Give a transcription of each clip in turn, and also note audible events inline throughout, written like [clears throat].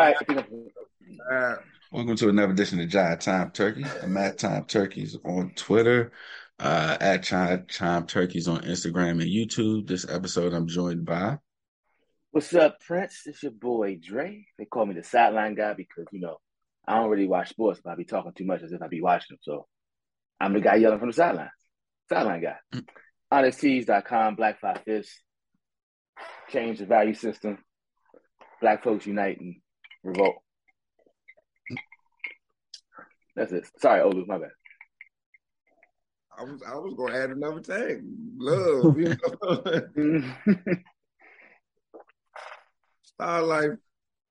All right. Uh, Welcome to another edition of Jive Time Turkey. I'm at Time Turkeys on Twitter, uh, at Chime, Chime Turkeys on Instagram and YouTube. This episode, I'm joined by. What's up, Prince? It's your boy Dre. They call me the sideline guy because you know I don't really watch sports, but I be talking too much as if I be watching them. So I'm the guy yelling from the sidelines. Sideline guy. Mm. HonestTees.com, Black Five Fifths. Change the value system. Black folks unite and revolt. That's it. Sorry, Olu, my bad. I was I was gonna add another tag. Love, you know. [laughs] Star Life,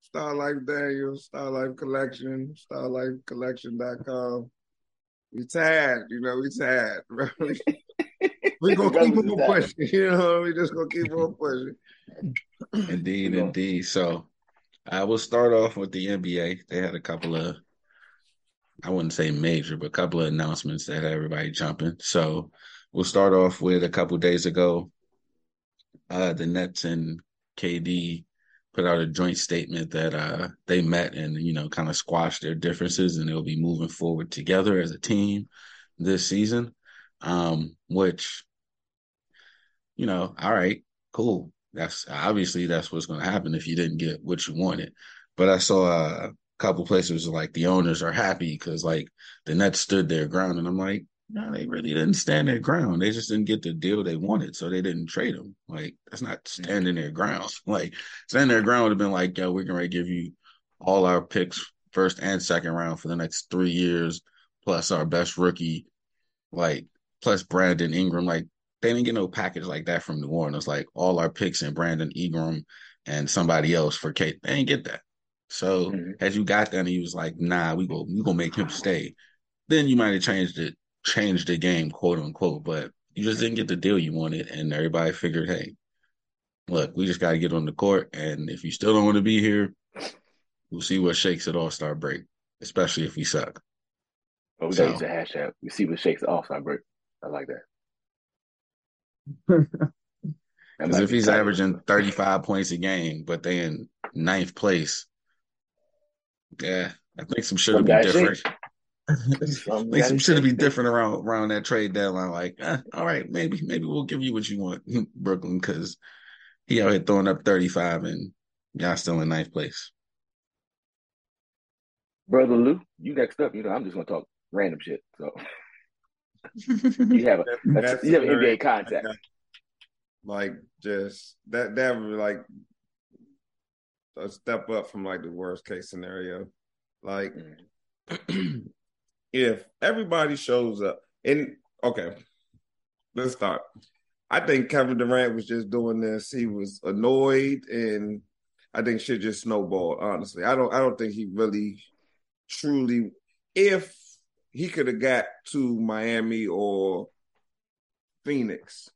Star Life Daniel, Star Life Collection, StarLifeCollection.com. We tired, you know, we tired. [laughs] We're gonna keep on pushing, you know, we just gonna keep on pushing. Indeed, indeed. So I will start off with the NBA. They had a couple of, I wouldn't say major, but a couple of announcements that had everybody jumping. So we'll start off with a couple days ago. Uh, the Nets and KD put out a joint statement that uh, they met and you know kind of squashed their differences and they'll be moving forward together as a team this season. Um, which, you know, all right, cool. That's obviously that's what's going to happen if you didn't get what you wanted. But I saw a couple places like the owners are happy because like the Nets stood their ground, and I'm like, no, they really didn't stand their ground. They just didn't get the deal they wanted, so they didn't trade them. Like that's not standing their ground. [laughs] Like standing their ground would have been like, yo, we're gonna give you all our picks, first and second round for the next three years, plus our best rookie, like plus Brandon Ingram. Like they didn't get no package like that from New Orleans. Like all our picks and Brandon Ingram and somebody else for KD. They didn't get that. So Mhm. as you got there, and he was like, "Nah, we go, we gonna make him stay." Then you might have changed it, changed the game, quote unquote. But you just didn't get the deal you wanted, and everybody figured, "Hey, look, we just got to get on the court, and if you still don't want to be here, we'll see what shakes at All Star break, especially if we suck." Oh, we So- gotta use the hashtag. We see what shakes off. I break. I like that. [laughs] Because if he's tight. averaging 35 points a game, but they in ninth place, yeah, I think some shit would be different. I [laughs] Some think some shit would be different around around that trade deadline. Like, eh, all right, maybe maybe we'll give you what you want, [laughs] Brooklyn, because he out here throwing up 35 and y'all still in ninth place. Brother Lou, you next up. You know, I'm just gonna talk random shit. So you have a That's you have an NBA contact. Like just that that would be like a step up from like the worst case scenario. Like Mm. [clears throat] if everybody shows up and okay, let's start. I think Kevin Durant was just doing this. He was annoyed and I think shit just snowballed, honestly. I don't I don't think he really truly if he could have got to Miami or Phoenix,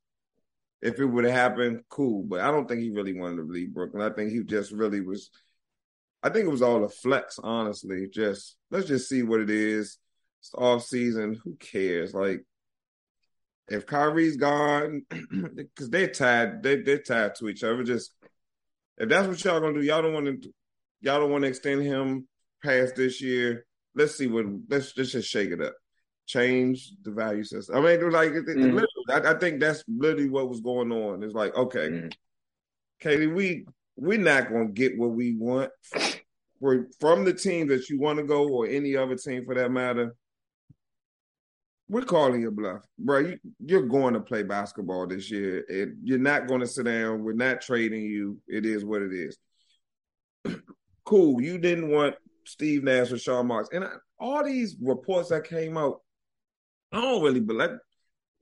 if it would have happened, cool. But I don't think he really wanted to leave Brooklyn. I think he just really was I think it was all a flex, honestly. Just let's just see what it is. It's off season. Who cares? Like if Kyrie's gone, [clears throat] because they're tied, they they're tied to each other. Just if that's what y'all gonna do, y'all don't want to y'all don't want to extend him past this year. Let's see what let's, let's just shake it up. Change the value system. I mean, like Mhm. I, I think that's literally what was going on. It's like, okay, Mhm. KD, we we're not gonna get what we want we're from the team that you want to go or any other team for that matter. We're calling your bluff, bro. You, you're going to play basketball this year. and you're not going to sit down. We're not trading you. It is what it is. [clears throat] cool. You didn't want Steve Nash or Sean Marks, and I, all these reports that came out, I don't really believe.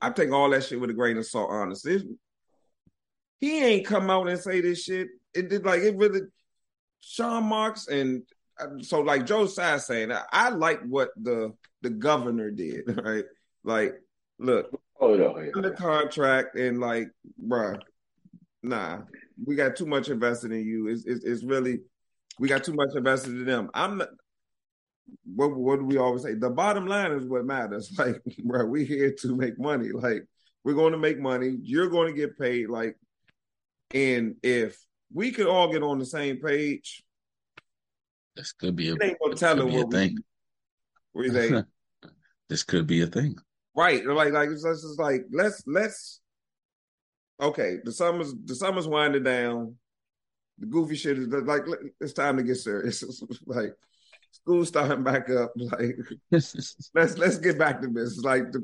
I take all that shit with a grain of salt. Honestly, he ain't come out and say this shit. It did like it really. Sean Marks and uh, so like Joe Tsai saying, I, I like what the the governor did, [laughs] right? Like, look, Oh no, yeah. under contract and like, bruh, nah, we got too much invested in you. It's it's, it's really we got too much invested in them. I'm not. What what do we always say? The bottom line is what matters. [laughs] Like, bro, we here to make money. Like, we're going to make money. You're going to get paid. Like, and if we could all get on the same page, This could be a, it ain't tell could her be a what thing. We, we say, this could be a thing. right? Like, like it's just like let's let's. Okay, the summer's the summer's winding down. The goofy shit is like it's time to get serious. [laughs] like school starting back up. [laughs] Like let's let's get back to business. Like the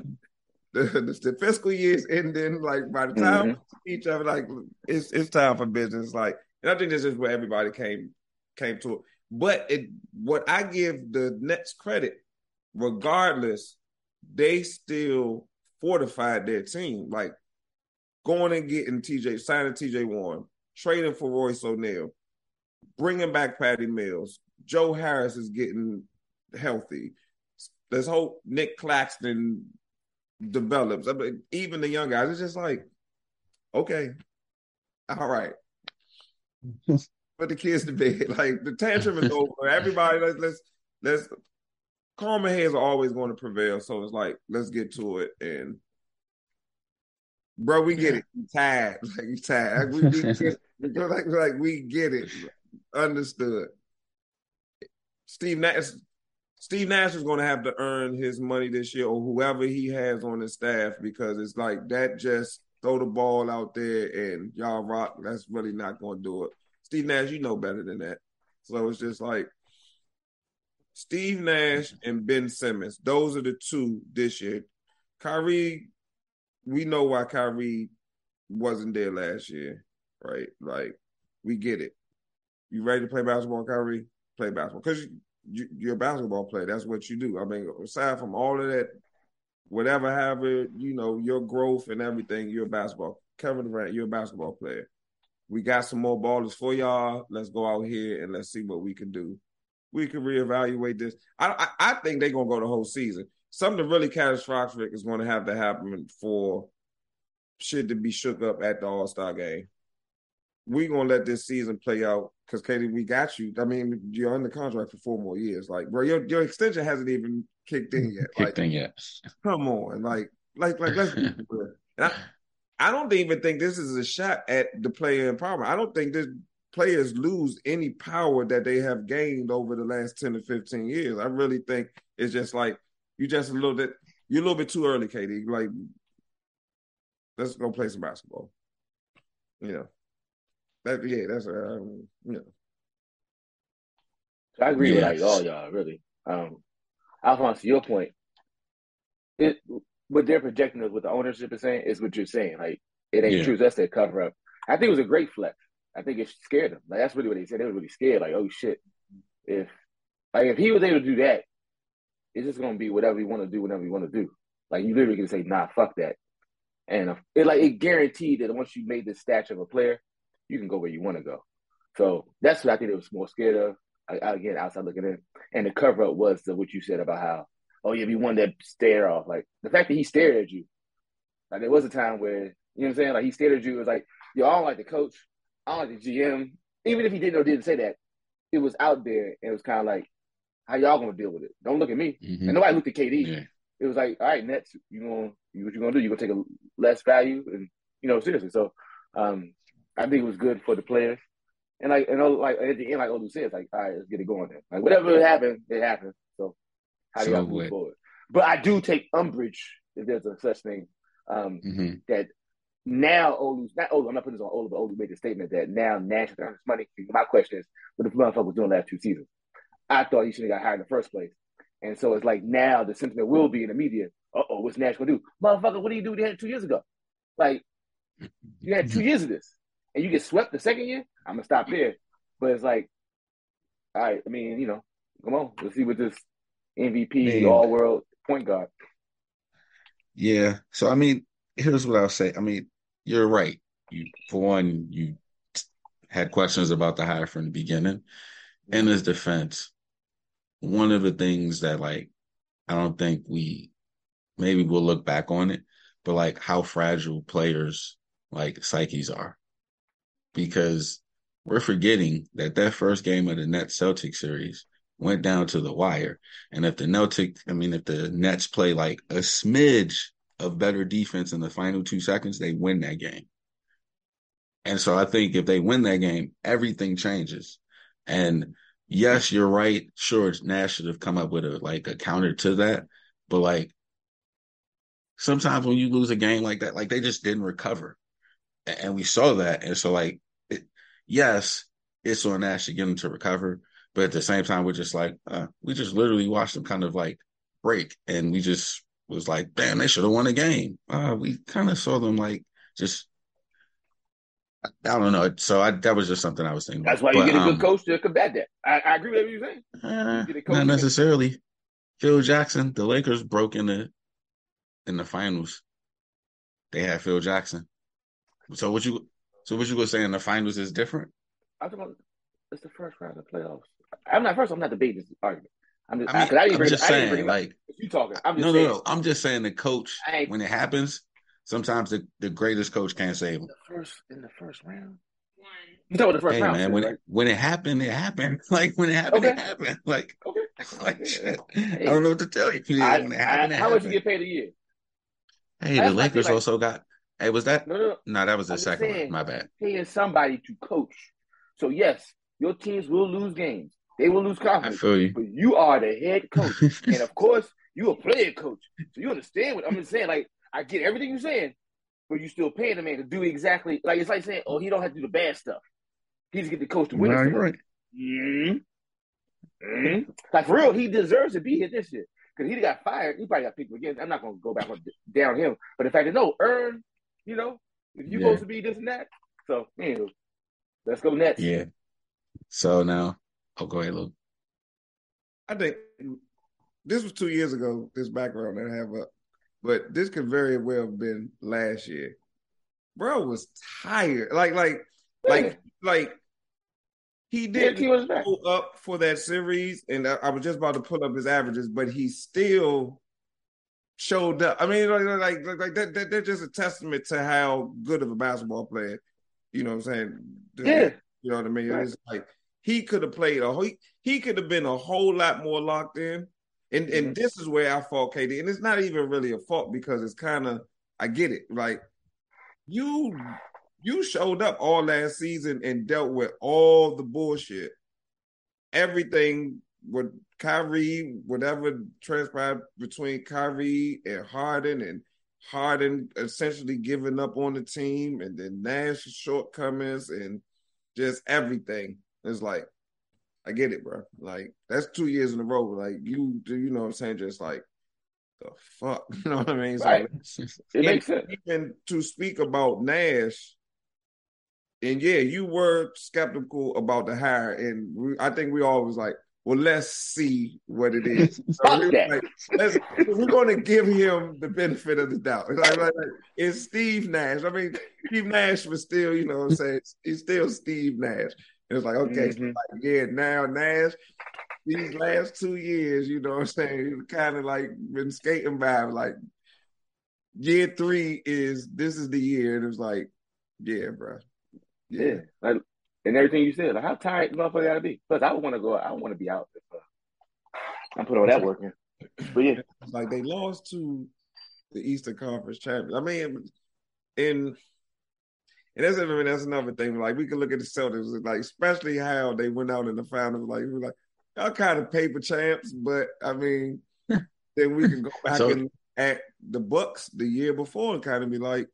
the, the, the fiscal year's ending. Like by the time mm-hmm. each other, like it's it's time for business. Like, and I think this is where everybody came came to it. But it what I give the Nets credit, regardless, they still fortified their team. Like going and getting TJ, signing TJ Warren, trading for Royce O'Neale, bringing back Patty Mills. Joe Harris is getting healthy. Let's hope Nick Claxton develops. I mean, even the young guys, it's just like, okay, all right. [laughs] Put the kids to bed. [laughs] Like the tantrum is over. Everybody, let's let's let's calmer heads are always going to prevail. So it's like, let's get to it. And bro, we get yeah. it. You tired. [laughs] Like you tired. We, we like, like we get it. Understood. Steve Nash Steve Nash is going to have to earn his money this year, or whoever he has on his staff, because it's like that. Just throw the ball out there and y'all rock. That's really not going to do it. Steve Nash, you know better than that. So it's just like Steve Nash and Ben Simmons. Those are the two this year. Kyrie, we know why Kyrie wasn't there last year, right? Like we get it. You ready to play basketball, Kyrie? Play basketball because you, you, are a basketball player. That's what you do. I mean, aside from all of that, whatever, however, you know, your growth and everything, you're a basketball. Kevin Durant, you're a basketball player. We got some more ballers for y'all. Let's go out here and let's see what we can do. We can reevaluate this. I I, I think they're gonna go the whole season. Something really catastrophic is going to have to happen for shit to be shook up at the All Star game. We're gonna let this season play out because KD, we got you. I mean, you're under contract for four more years. Like, bro, your your extension hasn't even kicked in yet. Kicked like, in yet. Come on, like, like, like, let's. be [laughs] I, I don't even think this is a shot at the player empowerment. I don't think this players lose any power that they have gained over the last ten to fifteen years. I really think it's just like you just a little bit. You're a little bit too early, KD. Like, let's go play some basketball. You know. That yeah, that's um, you know. I agree yes. with like all y'all really. Um, Alphonse, your point, it what they're projecting is what the ownership is saying is what you're saying. Like it ain't yeah. true. That's their cover up. I think it was a great flex. I think it scared them. Like that's really what they said. They were really scared. Like oh shit, if like if he was able to do that, it's just gonna be whatever you want to do, whatever you want to do. Like you literally can say nah, fuck that, and it like it guaranteed that once you made the stature of a player, you can go where you want to go. So that's what I think it was more scared of. I, again, outside looking in, and the cover up was the, what you said about how, oh yeah, if you one that stare off. Like the fact that he stared at you. Like there was a time where you know what I'm saying. Like he stared at you. It was like, yo, I don't like the coach. I don't like the GM. Even if he didn't or didn't say that, it was out there. And it was kind of like, how y'all gonna deal with it? Don't look at me. Mm-hmm. And nobody looked at KD. Yeah. It was like, all right, Nets, you gonna you, what you gonna do? You gonna take a less value and you know seriously. So um, I think it was good for the players. And like, you know, like at the end, like Olu says, like, all right, let's get it going then. Like whatever happened, it happened. So how do so y'all move forward? But I do take umbrage if there's a such thing um, mm-hmm. that now Olu's not Olu. I'm not putting this on Olu, but Olu made a statement that now Nash earned money. My question is, what the motherfucker was doing last two seasons? I thought he should have got hired in the first place. And so it's like now the sentiment will be in the media. Uh oh, what's Nash gonna do? Motherfucker, what do you do? They had two years ago. Like you had two [laughs] years of this and you get swept the second year, I'm gonna stop there. But it's like, all right, I mean, you know, come on, let's see what this MVP all world point guard. Yeah. So I mean, here's what I'll say. I mean, you're right. You for one, you had questions about the hire from the beginning. In his defense, one of the things that like I don't think we maybe we'll look back on it, but like how fragile players like psyches are because we're forgetting that that first game of the Nets Celtic series went down to the wire. And if the Celtic, I mean, if the Nets play like a smidge of better defense in the final two seconds, they win that game. And so I think if they win that game, everything changes. And yes, you're right. Sure, Nash should have come up with a like a counter to that, but like sometimes when you lose a game like that, like they just didn't recover, and we saw that, and so like, it, yes, it's on Nash to get them to recover, but at the same time, we're just like, uh, we just literally watched them kind of like break, and we just was like, damn, they should have won a game. Uh, we kind of saw them like just I don't know. So I, that was just something I was thinking. That's why you but, get a good um, coach to combat that. I, I agree with what you're saying. Uh, you not necessarily. Phil Jackson, the Lakers broke in the in the finals. They had Phil Jackson. So what you so what you gonna say in the finals is different? I'm talking about it's the first round of the playoffs. I'm not first. I'm not debating this argument. I'm just, I mean, I, I am just saying, like you talking. I'm just no, saying, no, no. I'm just saying the coach when it happens, sometimes the, the greatest coach can't save. The first in the first round. You talking the first hey, round? man, when right? it when it happened, it happened. [laughs] Like when it happened, okay. it happened. Like okay. [laughs] like shit. Hey, I don't know what to tell you. I, when it happened, it how much you get paid a year? Hey, That's the Lakers like, also got. Hey, was that? No, no, no. that was the I'm second saying, one. My bad. Paying somebody to coach. So yes, your teams will lose games. They will lose confidence. I feel you. But you are the head coach, [laughs] and of course, you a player coach. So you understand what I'm just saying. Like I get everything you're saying, but you still paying the man to do exactly like it's like saying, oh, he don't have to do the bad stuff. He just get the coach to win. You're right. Mm-hmm. Mm-hmm. Like for real, he deserves to be here this year because he got fired. He probably got picked again. I'm not gonna go back on down him, but the fact is, no, earn, you know, if you're yeah. supposed to be this and that. So, anyway, let's go next. Yeah. So now, I'll go ahead, Luke. I think this was two years ago. This background that I have up but this could very well have been last year. Bro was tired. Like, like, like, like he didn't he was go up for that series, and I, I, was just about to pull up his averages, but he still showed up. I mean, like, like, like, that, that, that's just a testament to how good of a basketball player, you know what I'm saying? Yeah. You know what I mean? Right. It's like he could have played a whole, he, he could have been a whole lot more locked in. And and mm-hmm. this is where I fault KD, and it's not even really a fault because it's kind of I get it. Like you you showed up all last season and dealt with all the bullshit, everything with Kyrie, whatever transpired between Kyrie and Harden, and Harden essentially giving up on the team, and then Nash's shortcomings and just everything. It's like I get it, bro. Like that's two years in a row. Like you, you know what I'm saying? Just like the fuck, [laughs] you know what I mean? So, right. it makes sense. Even to speak about Nash, and yeah, you were skeptical about the hire, and we, I think we all was like, well, let's see what it is. [laughs] So we like, we're going to give him the benefit of the doubt. Like, like, like, it's Steve Nash. I mean, Steve Nash was still, you know what I'm saying? He's still Steve Nash. It was like, okay, mm-hmm. like, yeah, now Nash, these last two years, you know what I'm saying, kind of like been skating by. Like, year three is this is the year. And it was like, yeah, bro. Yeah. yeah. Like, and everything you said, like, how tired the motherfucker gotta be? Plus, I want to go, I want to be out. If, I put all that work in. But yeah. Like, they lost to the Eastern Conference champions. I mean, in and that's I mean, that's another thing. Like we can look at the Celtics, like especially how they went out in the finals. Like we were like, y'all kind of paper champs, but I mean, [laughs] then we can go back so, and at the Bucks the year before and kind of be like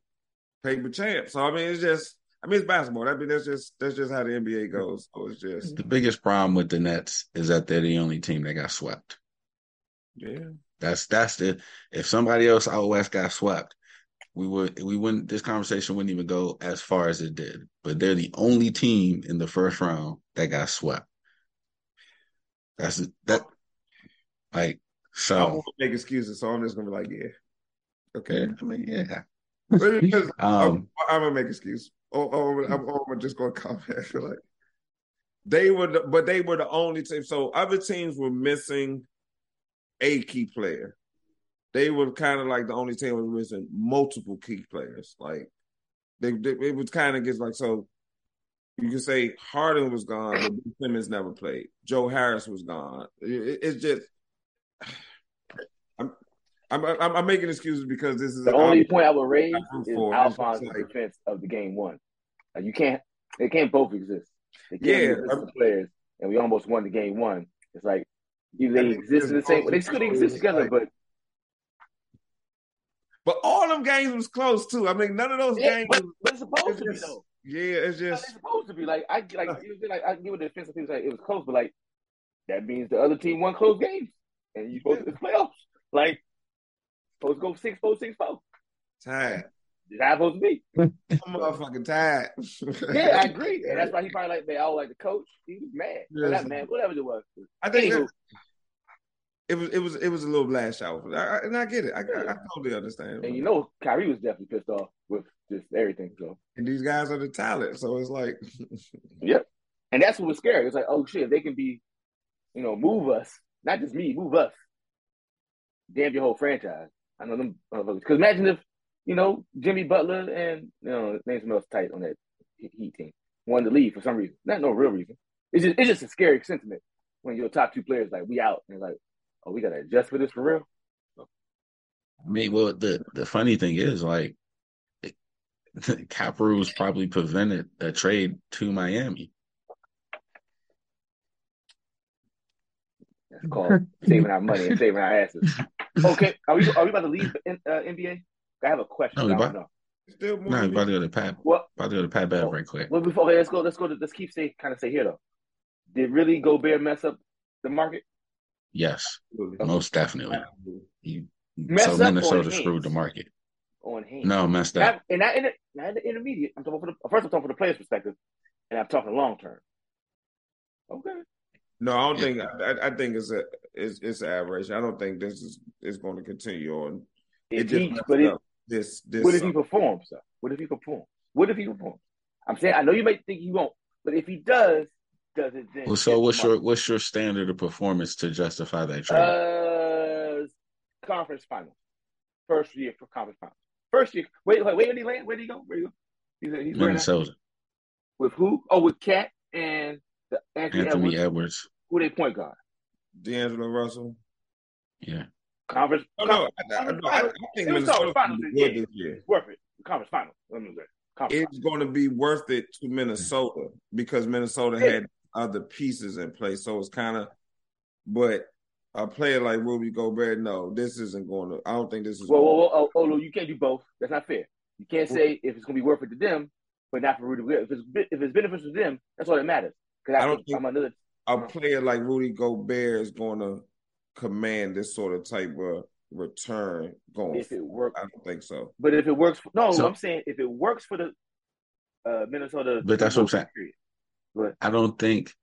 paper champs. So I mean, it's just. I mean, it's basketball. I mean, that's just that's just how the NBA goes. So it's just the biggest problem with the Nets is that they're the only team that got swept. Yeah, that's that's the if somebody else out west got swept, we would we wouldn't this conversation wouldn't even go as far as it did. But they're the only team in the first round that got swept. That's that like so I won't make excuses, so I'm just gonna be like, yeah. Okay. I mean, yeah. [laughs] um, I'm, I'm, gonna make excuse. Oh, oh I'm, oh, I'm just gonna comment. [laughs] Like they were, the, but they were the only team. So other teams were missing a key player they were kind of like the only team was missing multiple key players. Like they, they it was kind of gets like so. You can say Harden was gone, but Ben Simmons never played. Joe Harris was gone. It, it's just. [sighs] I'm, I'm, I'm making excuses because this is the only point I would raise is Alphonse's like, defense of the game one. Like you can't, they can't both exist. Can't yeah, the players and we almost won the game one. It's like you they exist in the same. They could exist together, but but all them games was close too. I mean, none of those yeah, games. but, but it's supposed it's to be though. yeah, it's It's just supposed to be like I like like I give it the defense people like it was close, but like that means the other team won close games, and you supposed to it's playoffs. Like supposed to go six four six four. tired. It's how it's supposed to be. [laughs] I'm motherfucking tired. Yeah, I [laughs] agree, and that's why he probably like man. I was like the coach. He was mad. Yes. That man, whatever it was. I think Anywho, that- it was it was it was a little blast out, I, I, and I get it. I, I, I totally understand. and you know, Kyrie was definitely pissed off with just everything. So and these guys are the talent, so it's like [laughs] Yep. And that's what was scary. It's like, oh shit, they can be, you know, move us, not just me, move us. Damn your whole franchise. I know them motherfuckers. Because imagine if, you know, Jimmy Butler and you know, name something else tight on that Heat team wanted to leave for some reason. Not no real reason. It's just it's just a scary sentiment when your top two players like we out and like, oh, we gotta adjust for this for real. I mean, well, the the funny thing is, like, [laughs] Cap rules probably prevented a trade to Miami. That's called saving our money and saving our asses. Okay, are we are we about to leave the uh, NBA? I have a question. No, I we don't about- know. still more. No, than about to go to Pat. What About to go to Pat Bev right quick. Well, before okay, let's go. Let's go. To, let's keep stay kind of stay here though. Did Rudy Gobert mess up the market? Yes, Absolutely. most definitely. He, so up Minnesota screwed the market. On hand. No, messed up. And not in the, not in the intermediate. I'm talking for the first. I'm talking for the player's perspective, and I'm talking long term. Okay. No, I don't think. I, I think it's a it's it's an aberration. I don't think this is is going to continue on. It If he, but it, up this this. what if he performs? Though? What if he performs? What if he performs? I'm saying I know you may think he won't, but if he does, does it then? Well, so what's your what's your standard of performance to justify that trade? uh conference finals? First year for conference finals. First year. Wait, wait, where did he land? Where did he go? Where did he go? He's, he's Minnesota, with who? Oh, with KAT and the Anthony, Anthony Edwards. Edwards. Who they point guard? D'Angelo Russell. Yeah, Conference. Oh, no, I, I, conference no, I, I think It was Minnesota finals, good yeah. this year. It's worth it. Conference finals. Let me say. Conference It's going to be worth it to Minnesota because Minnesota Yeah. had other pieces in place. So it's kind of, but a player like Rudy Gobert, no, this isn't going to. I don't think this is. Well, going whoa, oh, oh, no, you can't do both. That's not fair. You can't say if it's going to be worth it to them, but not for Rudy. If it's if it's beneficial to them, that's all that matters. Because I, I don't think think- I'm another. a player like Rudy Gobert is going to command this sort of type of return going. If it works, I don't think so. but if it works, for, no, So- I'm saying if it works for the uh, Minnesota. But that's what I'm saying. But I don't think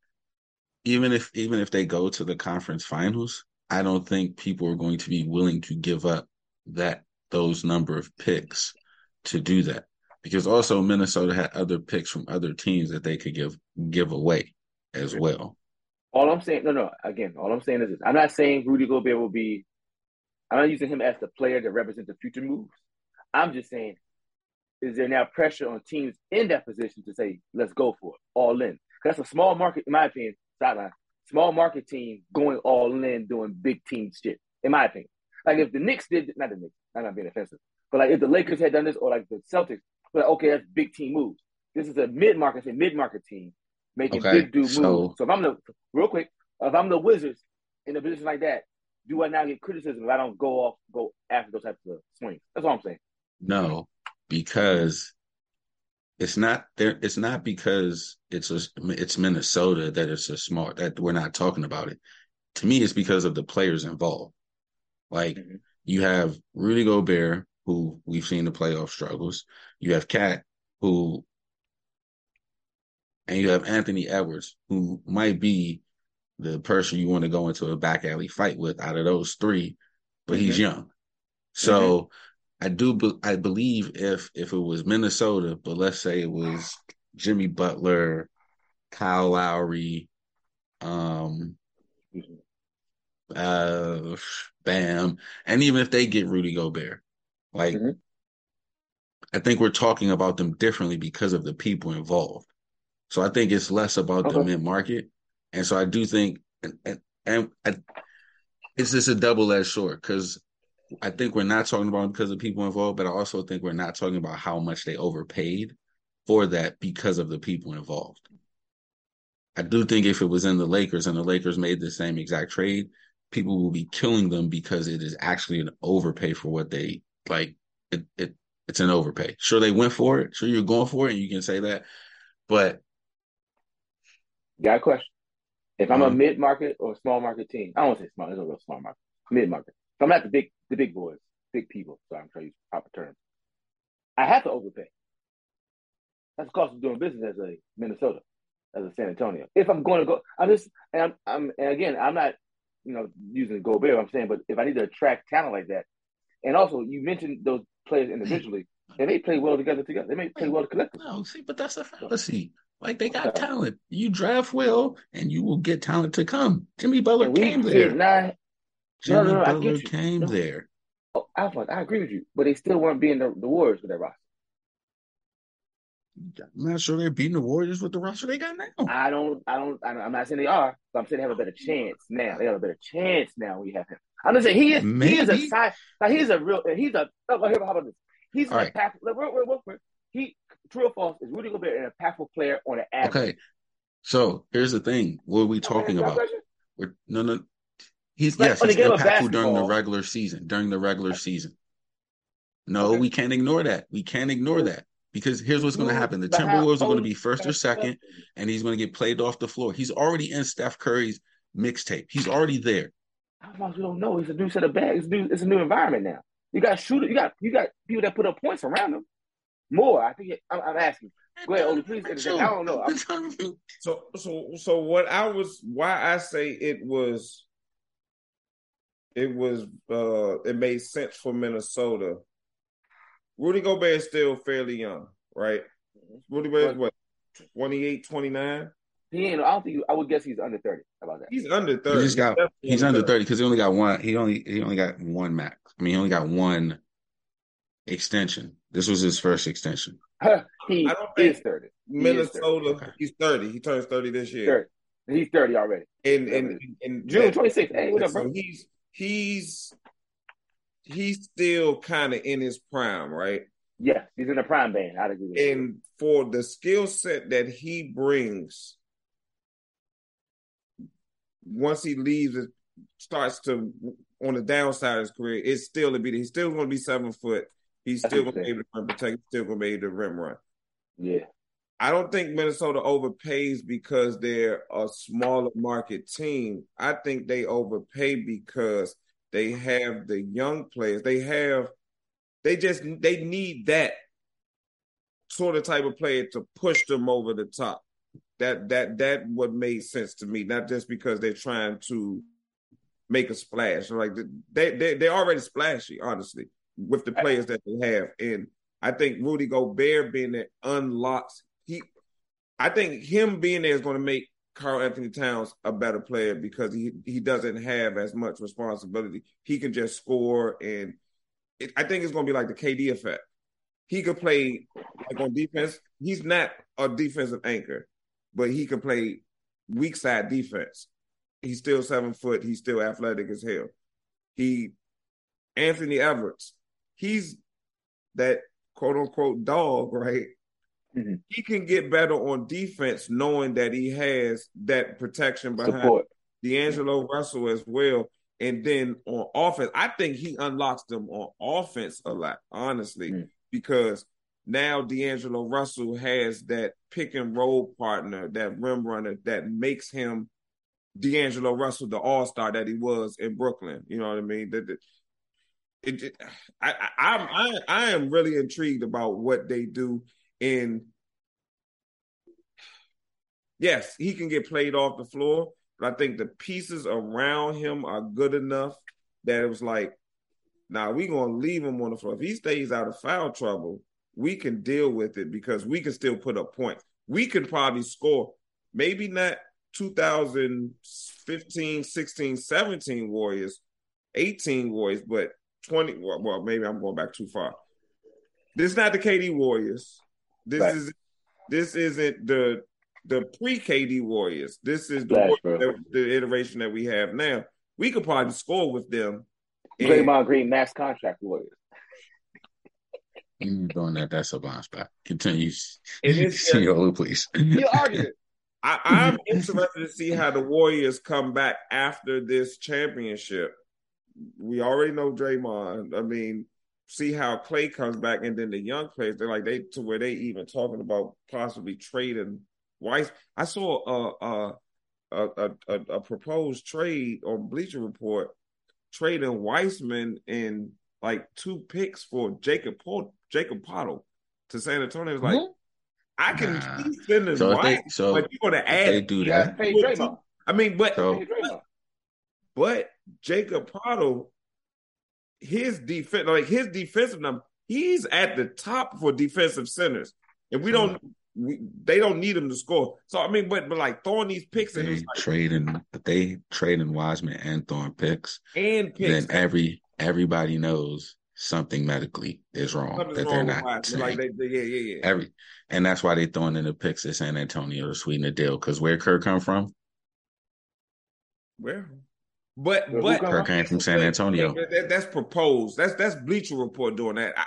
even if even if they go to the conference finals, I don't think people are going to be willing to give up that those number of picks to do that. Because also Minnesota had other picks from other teams that they could give give away as well. All I'm saying, no, no. Again, all I'm saying is this: I'm not saying Rudy Gobert will be. I'm not using him as the player that represents the future moves. I'm just saying, is there now pressure on teams in that position to say, let's go for it, all in"? that's a small market, in my opinion, sideline. Small market team going all in, doing big team shit, in my opinion. Like if the Knicks did, not the Knicks, I'm not being offensive, but like if the Lakers had done this, or like the Celtics, like okay, that's big team moves. This is a mid market, mid market team making Okay, big dude so- moves. So if I'm the real quick, if I'm the Wizards in a position like that, do I now get criticism if I don't go off, go after those types of swings? That's all I'm saying. No, because it's not there. It's not because it's a, it's Minnesota that it's a smart that we're not talking about it. To me, it's because of the players involved. Like Mhm. you have Rudy Gobert, who we've seen the playoff struggles. You have KAT, who, and you have Anthony Edwards, who might be the person you want to go into a back alley fight with out of those three, but he's Mhm. young. So I do, be, I believe if if it was Minnesota, but let's say it was Jimmy Butler, Kyle Lowry, um, uh, Bam, and even if they get Rudy Gobert, like Mhm. I think we're talking about them differently because of the people involved. So I think it's less about the mid market, and so I do think, and and, and I, it's just a double edged sword because I think we're not talking about because of people involved, but I also think we're not talking about how much they overpaid for that because of the people involved. I do think if it was in the Lakers and the Lakers made the same exact trade, people will be killing them because it is actually an overpay for what they like. It, it it's an overpay. Sure, they went for it. Sure, you're going for it, and you can say that. But got a question. If I'm mm-hmm. a mid market or small market team, I don't want to say small. It's a real small market. Mid market. So I'm not the big the big boys, big people. So I'm trying to use proper terms. I have to overpay. That's the cost of doing business as a Minnesota, as a San Antonio. If I'm going to go, I'm just, and I'm, I'm and again, I'm not, you know, using Gobert. I'm saying, but if I need to attract talent like that, and also you mentioned those players individually, they may play well together. Together, they may play well collectively. No, see, but that's a fallacy. Like they got talent. You draft well, and you will get talent to come. Jimmy Butler came there. Not, Jimmy no, no, no, Butler came there. Oh, Alphonse, I agree with you, but they still weren't being the, the Warriors with their roster. I'm not sure they're beating the Warriors with the roster they got now. I don't, I don't, I'm not saying they are, but I'm saying they have a better chance now. They have a better chance now. We have him. I'm just saying he is, Maybe. he is a side, like he's a real, he's a. Oh, how about this? He's All an right. impactful. Wait, wait, wait, he true or false is Rudy Gobert an impactful player on an average? Okay, so here's the thing: what are we talking about? We're, no, no. He's like, yes, he's impactful during the regular season. During the regular season. No, okay. we can't ignore that. We can't ignore that. Because here's what's going to happen: the Timberwolves are going to be first or second, and he's going to get played off the floor. He's already in Steph Curry's mixtape. He's already there. How long you don't know? He's a new set of bags. It's, new, it's a new environment now. You got shooters. You got you got people that put up points around him. More, I think. It, I'm, I'm, asking. Go ahead, Olu. Please. I don't know. I'm... so so so what I was why I say it was it was uh it made sense for Minnesota Rudy Gobert is still fairly young, right? Mm-hmm. Rudy Gobert is what, 28, 29? He ain't. I don't think. I would guess he's under thirty. How about that? He's under thirty. He just got. He's under thirty because he only got one. He only. He only got one max. I mean, he only got one extension. This was his first extension. [laughs] he I don't think is thirty. Minnesota. He 30. He's thirty. He turns thirty this year. 30. He's thirty already. And and, and June twenty sixth. Hey, what up, bro? So he's he's he's still kind of in his prime, right? Yeah, he's in the prime band. I'd agree. and for the skill set that he brings, once he leaves, it starts to on the downside of his career. It's still a beat. He's still going to be seven foot. He's still going to be able to protect. He's still going to be able to rim run. Yeah. I don't think Minnesota overpays because they're a smaller market team. I think they overpay because they have the young players. They have they just they need that sort of type of player to push them over the top. That that that what made sense to me, not just because they're trying to make a splash. Like they they they're already splashy, honestly, with the players that they have. And I think Rudy Gobert being there unlocks he. I think him being there is going to make Karl-Anthony Towns a better player because he he doesn't have as much responsibility. He can just score, and it, I think it's going to be like the KD effect. He could play like on defense. He's not a defensive anchor, but he can play weak side defense. He's still seven foot. He's still athletic as hell. He Anthony Edwards. He's that quote unquote dog, right? Mm-hmm. He can get better on defense knowing that he has that protection behind Support. D'Angelo Russell as well. And then on offense, I think he unlocks them on offense a lot, honestly, mm-hmm. because now D'Angelo Russell has that pick and roll partner, that rim runner that makes him D'Angelo Russell, the all star that he was in Brooklyn. You know what I mean? It, I, I, I, I am really intrigued about what they do and yes, he can get played off the floor, but I think the pieces around him are good enough that it was like, now nah, we're gonna leave him on the floor. If he stays out of foul trouble, we can deal with it because we can still put up points. We can probably score, maybe not 2015, 16, 17 Warriors, 18 Warriors, but 20. Well, maybe I'm going back too far. This is not the KD Warriors. This right. is this isn't the the pre KD Warriors. This is the, the, the iteration that we have now. We could probably score with them. Draymond Green max contract Warriors. You doing that? That's a blind spot. Continue, [laughs] CEO, please. You argued. I, I'm interested to see how the Warriors come back after this championship. We already know Draymond. I mean, see how Clay comes back, and then the young players. They're like they to where they even talking about possibly trading Weiss. I saw a a a, a, a proposed trade on Bleacher Report trading Wiseman and like two picks for Jacob Port, Jacob Poeltl to San Antonio. It's like mm-hmm. I can nah. keep sending so White, they, so but you want to add? They do that. Pay Draymond. I mean, but so, but, but Jacob Poeltl, his defense, like his defensive number, he's at the top for defensive centers, and we don't. Hmm. We, they don't need him to score. So I mean, but but like throwing these picks they and like, trading, they trading Wiseman and throwing picks and picks. Then every everybody knows something medically is wrong Something's that they're not saying. Like they, they, yeah, yeah, yeah. Every and that's why they throwing in the picks at San Antonio to sweeten the deal. Because where Kerr come from? Where? But but Kerr came from San Antonio. That, that's proposed. That's that's Bleacher Report doing that. I,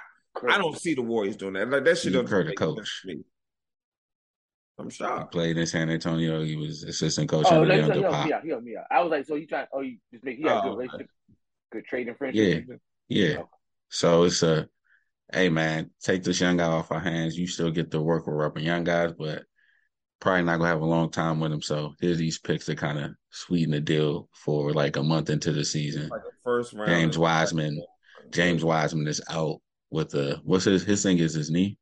I don't see the Warriors doing that. Like that should have heard the coach. I'm shocked. He played in San Antonio. He was assistant coach. Oh, no, no, no, yeah, yeah, yeah. I was like, so you trying? Oh, you just make he had oh, good relationship, good trading friendship. Yeah, yeah. So it's a, hey man, take this young guy off our hands. You still get to work with up young guys, but probably not gonna have a long time with him. So here's these picks to kind of sweeten the deal for like a month into the season. Like first round. James Wiseman, James Wiseman is out with a what's his his thing is his knee.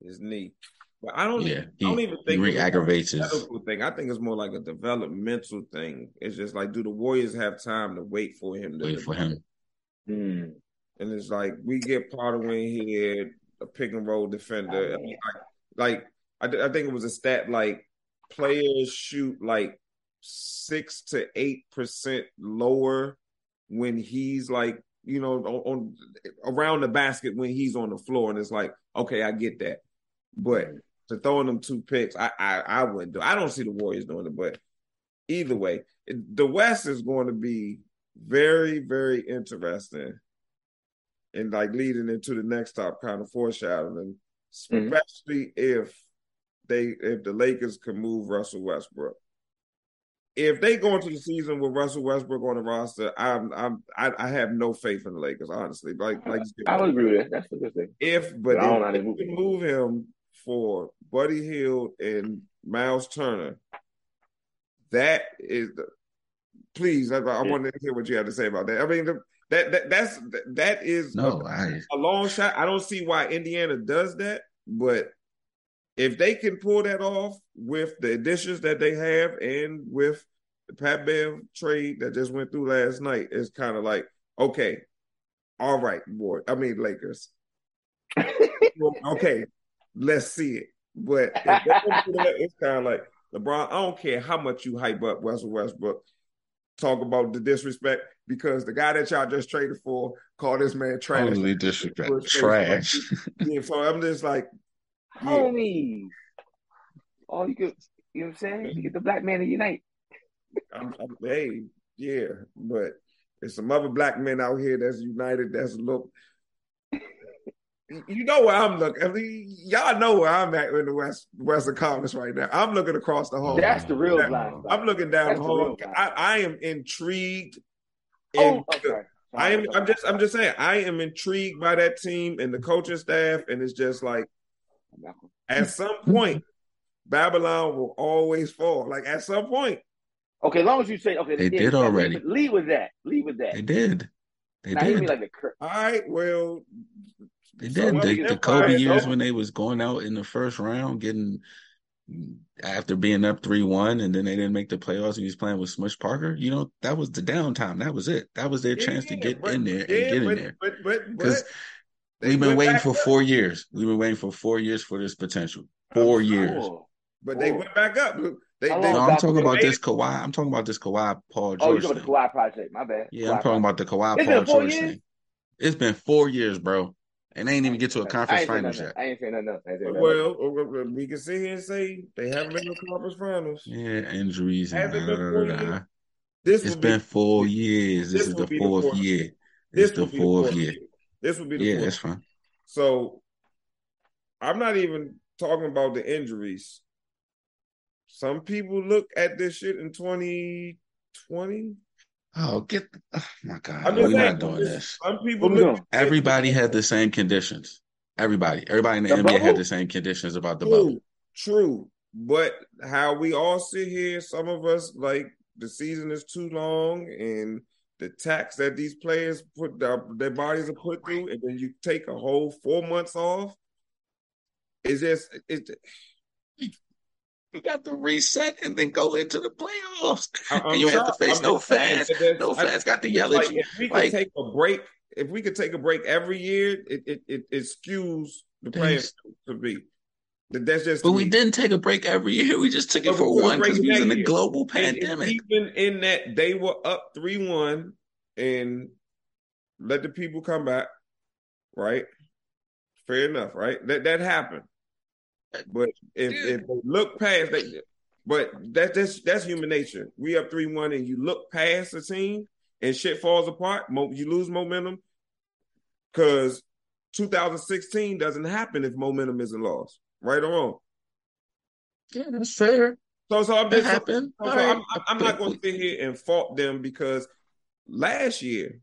His knee. But I don't. Yeah, he, I don't even think he re-aggravates his thing. I think it's more like a developmental thing. It's just like, do the Warriors have time to wait for him? To wait for him. Hmm. And it's like we get Poeltl here, a pick and roll defender. I mean, like, like I, I think it was a stat like players shoot like six to eight percent lower when he's like you know on, on, around the basket when he's on the floor, and it's like okay, I get that, but to throwing them two picks, I I, I wouldn't do. I don't see the Warriors doing it, but either way, the West is going to be very very interesting and like leading into the next top kind of foreshadowing, mm-hmm. especially mm-hmm. if they if the Lakers can move Russell Westbrook. If they go into the season with Russell Westbrook on the roster, I'm I'm I, I have no faith in the Lakers, honestly. Like like I would agree with that. That's a good thing. If but, but if they move, move him for Buddy Hield and Miles Turner, that is the please. I, I yeah. want to hear what you have to say about that. I mean, the, that, that that's that is no, a, I, a long shot. I don't see why Indiana does that, but if they can pull that off with the additions that they have and with the Pat Bev trade that just went through last night, it's kind of like, okay, all right, boy. I mean Lakers. [laughs] okay, let's see it. But it's kind of like LeBron. I don't care how much you hype up Russell Westbrook talk about the disrespect because the guy that y'all just traded for called this man trash. Totally disrespect. Trash. yeah, so I'm just like, yeah. Homies. Oh, you could, you know what I'm saying? You get the black man to unite. I'm, I'm, hey, yeah, but there's some other black men out here that's united. That's look. you know where I'm looking. I mean, y'all know where I'm at in the West Western Conference right now. I'm looking across the hall. That's the real blind. I'm looking down That's the hall. I, I, am intrigued. In, oh, okay. I am. I'm just. I'm just saying. I am intrigued by that team and the coaching staff, and it's just like, at some point, Babylon will always fall. Like at some point. Okay, as long as you say okay, they, they did already. Leave with that. Leave with that. They did. They now, did. Like the, all right. Well, they did. So the, the Kobe years when they was going out in the first round, getting after being up three one, and then they didn't make the playoffs. And he was playing with Smush Parker. You know that was the downtime. That was it. That was their yeah, chance to get but, in there and get but, in there. But but because we've been waiting for four years. We've been waiting for four years for this potential. Oh, four years. But they went back up. They, they, no, I'm talking about this Kawhi. I'm talking about this Kawhi Paul oh, George. Oh, you're talking about the Kawhi project. My bad. Yeah, Kawhi I'm talking project. about the Kawhi Paul George years? thing. It's been four years, bro and they ain't even get to a conference finals yet. I ain't saying nothing. Ain't well, we can sit here and say they haven't been to conference finals. Yeah, injuries and da, da, da, This it's been be, four years. This, this is the fourth, the fourth, year. This is the fourth, year. This would be the yeah, fourth. that's fine. So I'm not even talking about the injuries. some people look at this shit in 2020. Oh, get oh my god! We're not doing this. Some people look. Everybody had the same conditions. Everybody, everybody in the, the NBA bubble? had the same conditions about the true, bubble. True, but how we all sit here, some of us like the season is too long, and the tax that these players put their, their bodies are put through, and then you take a whole four months off. Is just it. You got to reset and then go into the playoffs. And you have to face I'm no fans. No fans got to yell like, at you. If we could like, take a break, if we could take a break every year, it it it, it skews the players to be. That's just. But we didn't take a break every year. We just took it for one because we was in a global pandemic. And even in that, they were up three one and let the people come back. Right. Fair enough. Right. That that happened. But if, if they look past that, but that, that's that's human nature. We up three one, and you look past the team, and shit falls apart. You lose momentum because 2016 doesn't happen if momentum isn't lost. Right or wrong? Yeah, that's fair. So, so I'm just so, so right. I'm, I'm not going to sit here and fault them because last year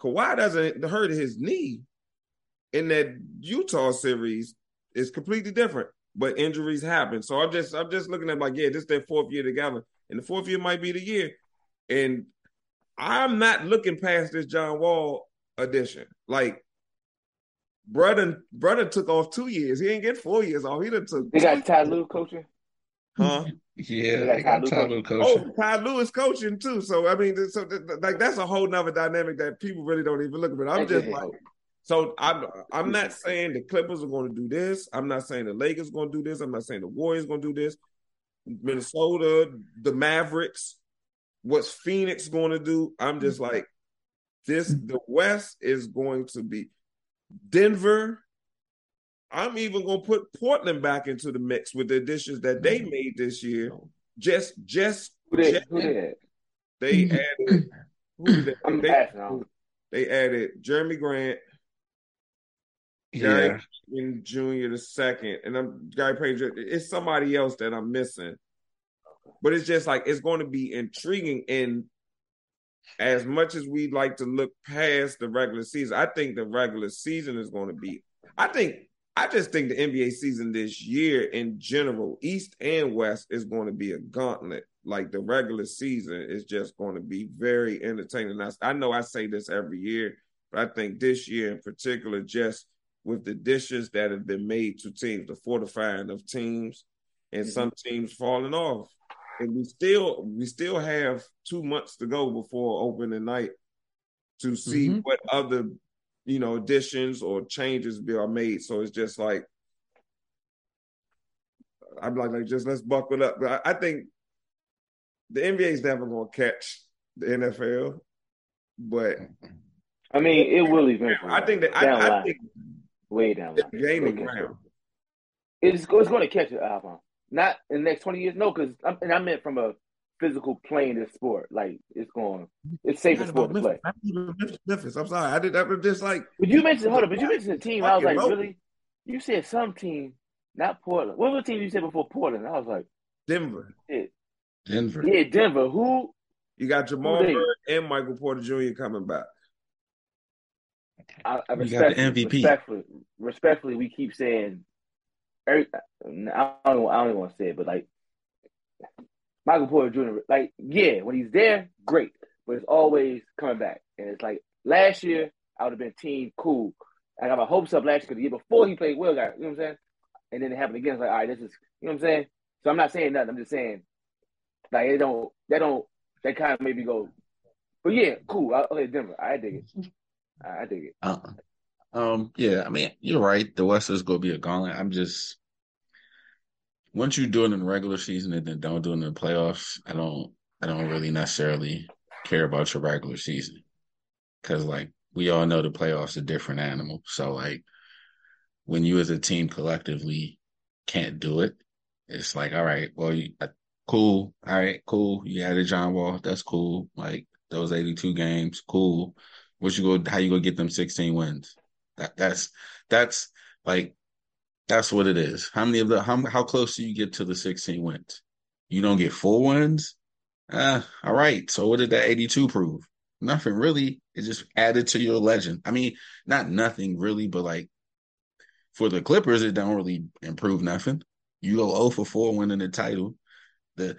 Kawhi doesn't hurt his knee in that Utah series it's completely different. But injuries happen. So I'm just I'm just looking at like, yeah, this is their fourth year together. And the fourth year might be the year. And I'm not looking past this John Wall addition. Like brother brother took off two years. He ain't get four years off. He done took They got Ty Lue coaching. Huh? Yeah, they got Ty Lue coaching. Oh, Ty Lue is coaching too. So I mean, so like that's a whole nother dynamic that people really don't even look at. But I'm just like, so I'm I'm not saying the Clippers are going to do this. I'm not saying the Lakers are going to do this. I'm not saying the Warriors are going to do this. Minnesota, the Mavericks, what's Phoenix going to do? I'm just mm-hmm. like this. The West is going to be Denver. I'm even going to put Portland back into the mix with the additions that they mm-hmm. made this year. Just, just, they, just they, they added. Who they, [clears throat] they, they added Jerami Grant. Gary yeah. Jr. the second, and I'm Gary Payton. It's somebody else that I'm missing, but it's just like it's going to be intriguing. And as much as we like to look past the regular season, I think the regular season is going to be. I think I just think the NBA season this year in general, East and West, is going to be a gauntlet. Like the regular season is just going to be very entertaining. I, I know I say this every year, but I think this year in particular, just with the dishes that have been made to teams, the fortifying of teams, and mm-hmm. some teams falling off. And we still we still have two months to go before opening night to see mm-hmm. what other you know additions or changes will are made. So it's just like I'm like, like just let's buckle up. But I, I think the NBA is never going to catch the NFL, but I mean, it will eventually. I think that I, I, think way down. Line. Gaining ground. It's, it's going to catch it, Alphon. Not in the next twenty years, no, because and I meant from a physical playing this sport. Like it's going, it's safe for sport to play. Memphis, I'm sorry, I did that. Just like, but you mentioned, hold up, but you mentioned the team. I was like, really? You said some team, not Portland. What was the team you said before Portland? I was like, Denver. Yeah. Denver. Yeah, Denver. Who? You got Jamal Murray and Michael Porter Jr. coming back. I, I the MVP. Respectfully, respectfully, we keep saying. Every, I don't, I don't even want to say it, but like Michael Porter Jr. Like, yeah, when he's there, great, but it's always coming back. And it's like last year, I would have been team cool. I got my hopes up last year because the year before he played well, guy. You know what I'm saying? And then it happened again. It's like, all right, this is, you know what I'm saying? So I'm not saying nothing. I'm just saying, like, it don't, they don't, they kind of maybe go, but yeah, cool. I'll Denver. I dig it. I dig it. Uh, um, yeah, I mean, you're right. The West is to be a gauntlet. I'm just once you do it in the regular season and then don't do it in the playoffs, I don't, I don't really necessarily care about your regular season because, like, we all know the playoffs are a different animal. So, like, when you as a team collectively can't do it, it's like, all right, well, you, uh, cool, all right, cool. You added John Wall, that's cool. Like those 82 games, cool. What you go? How you gonna get them 16 wins? That that's that's like That's what it is. How many of the how how close do you get to the 16 wins? You don't get four wins? Uh, all right. So what did that 82 prove? Nothing really. It just added to your legend. I mean, not nothing really, but like for the Clippers, it don't really improve nothing. You go 0 for 4 winning the title. The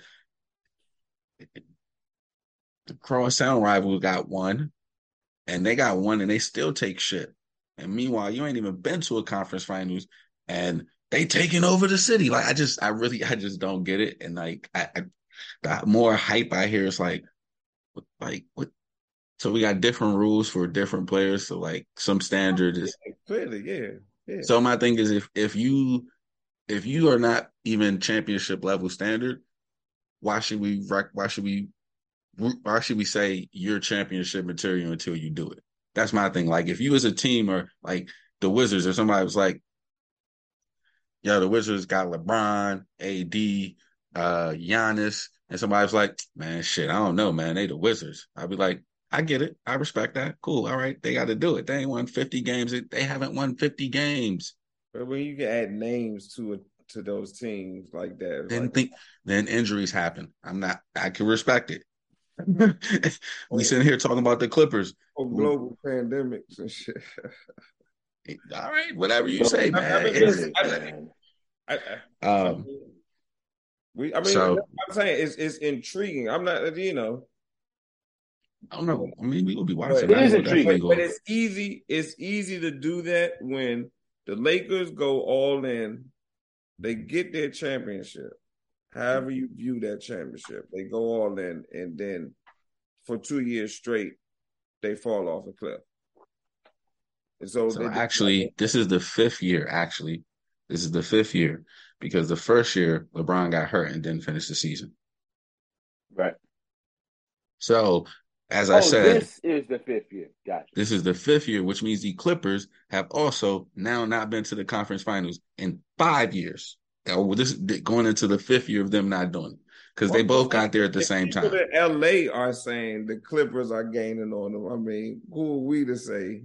the Crosstown rival got one, and they got one, and they still take shit. And meanwhile, you ain't even been to a conference finals, and they taking over the city. Like I just, I really, I just don't get it. And like, I, I the more hype I hear, it's like, like what? So we got different rules for different players. So like, some standard is clearly, yeah, yeah. So my thing is, if if you if you are not even championship level standard, why should we why should we why should we say you're championship material until you do it? That's my thing. Like if you as a team or like the Wizards or somebody was like, yo, the Wizards got LeBron, AD, uh, Giannis, and somebody was like, man, shit, I don't know, man. They the Wizards. I'd be like, I get it. I respect that. Cool. All right. They got to do it. They ain't won 50 games. They haven't won 50 games. But when you can add names to it, to those teams like that, then like, think, then injuries happen. I'm not, I can respect it. [laughs] we sitting here talking about the Clippers. Or global pandemics and shit. [laughs] All right, whatever you say, man. I, I, um, we, I mean, so, I'm saying it's it's intriguing. I'm not, you know. I don't know. I mean, we will be watching. But it is intriguing, but it's easy. It's easy to do that when the Lakers go all in. They get their championship. However you view that championship, they go all in, and then for two years straight, they fall off a cliff. And so, so actually, this is the fifth year. Actually, this is the fifth year because the first year LeBron got hurt and didn't finish the season. Right. So, as oh, I said, this is the fifth year. Gotcha. This is the fifth year, which means the Clippers have also now not been to the conference finals in five years. Oh, this going into the fifth year of them not doing it because they both got there at the same time. In LA are saying the Clippers are gaining on them. I mean, who are we to say?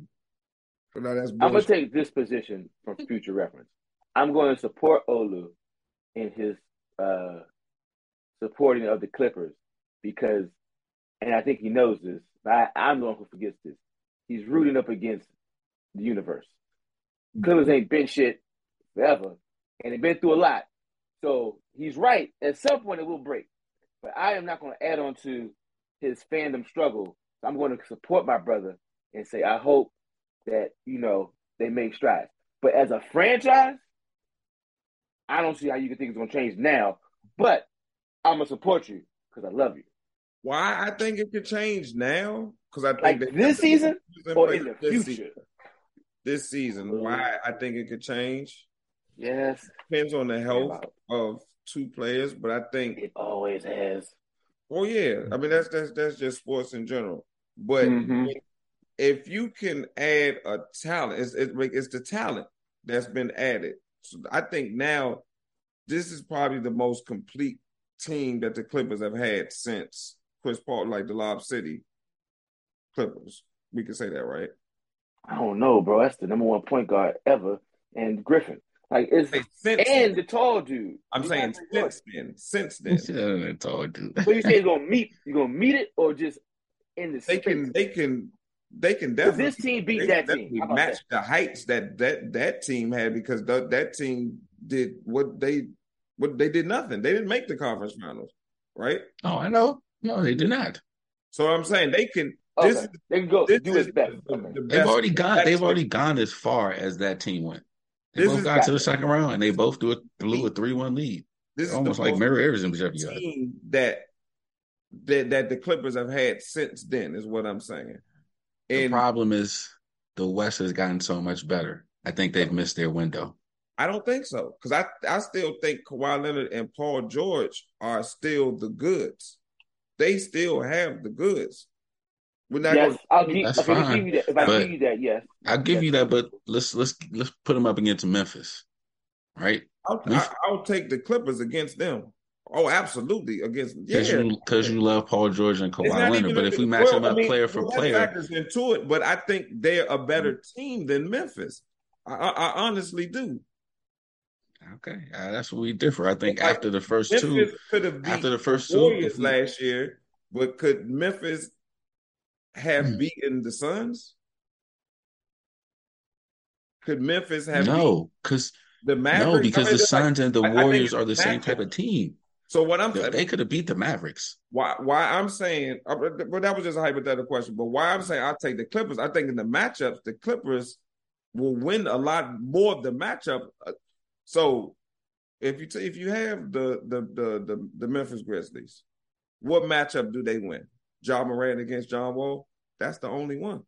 No, I'm gonna take this position for future reference. I'm going to support Olu in his uh, supporting of the Clippers because, and I think he knows this. But I, am the one who forgets this. He's rooting up against the universe. Clippers ain't been shit forever, and they've been through a lot. So he's right. At some point, it will break. But I am not going to add on to his fandom struggle. I'm going to support my brother and say, I hope that, you know, they make strides. But as a franchise, I don't see how you can think it's going to change now. But I'm going to support you because I love you. Why I think it could change now? Because I think like this season or in the future. Season. This season, why I think it could change? Yes, depends on the health of two players, but I think it always has. Well, yeah, I mean that's that's that's just sports in general. But mm-hmm. if you can add a talent, it's, it's the talent that's been added. So I think now this is probably the most complete team that the Clippers have had since Chris Paul, like the Lob City Clippers. We can say that, right? I don't know, bro. That's the number one point guard ever, and Griffin. Like it's since and the tall dude. I'm saying since then. Since then. the tall dude. so you say you're gonna meet [laughs] you're gonna meet it or just in the They space? can they can they can definitely this team beat that team. Match that? the heights that that that team had because the, that team did what they what they did nothing. They didn't make the conference finals, right? Oh, I know. No, they did not. So I'm saying they can. Okay. This, they can go do it better. The, the they've already gone. They've already gone as far as that team went. They this both got to the second round, and they both do a, blew a three-one lead. This is almost like mirror errors in Jeff team that that that the Clippers have had since then is what I'm saying. And the problem is the West has gotten so much better. I think they've missed their window. I don't think so because I I still think Kawhi Leonard and Paul George are still the goods. They still have the goods. We're not yes, I'll give, that's okay, fine. Give you that. If I but give you that, yes. I'll give yes. you that, but let's let's let's put them up against Memphis, right? I'll, I'll take the Clippers against them. Oh, absolutely against because yeah. you because you love Paul George and Kawhi Leonard. But if we match well, them up I mean, player for player, factors into it. But I think they're a better mm-hmm. team than Memphis. I, I, I honestly do. Okay, uh, that's what we differ. I think like, after the first Memphis two, after the first two, Warriors last year, but could Memphis have mm. beaten the Suns? Could Memphis have no? Because the Mavericks, no, because I mean, the Suns like, and the Warriors are the same type of team. So what I'm saying, they could have beat the Mavericks. Why? Why I'm saying, uh, but that was just a hypothetical question. But why I'm saying I take the Clippers. I think in the matchups, the Clippers will win a lot more of the matchup. Uh, so if you t- if you have the, the the the the Memphis Grizzlies, what matchup do they win? Ja Morant against John Wall. That's the only one.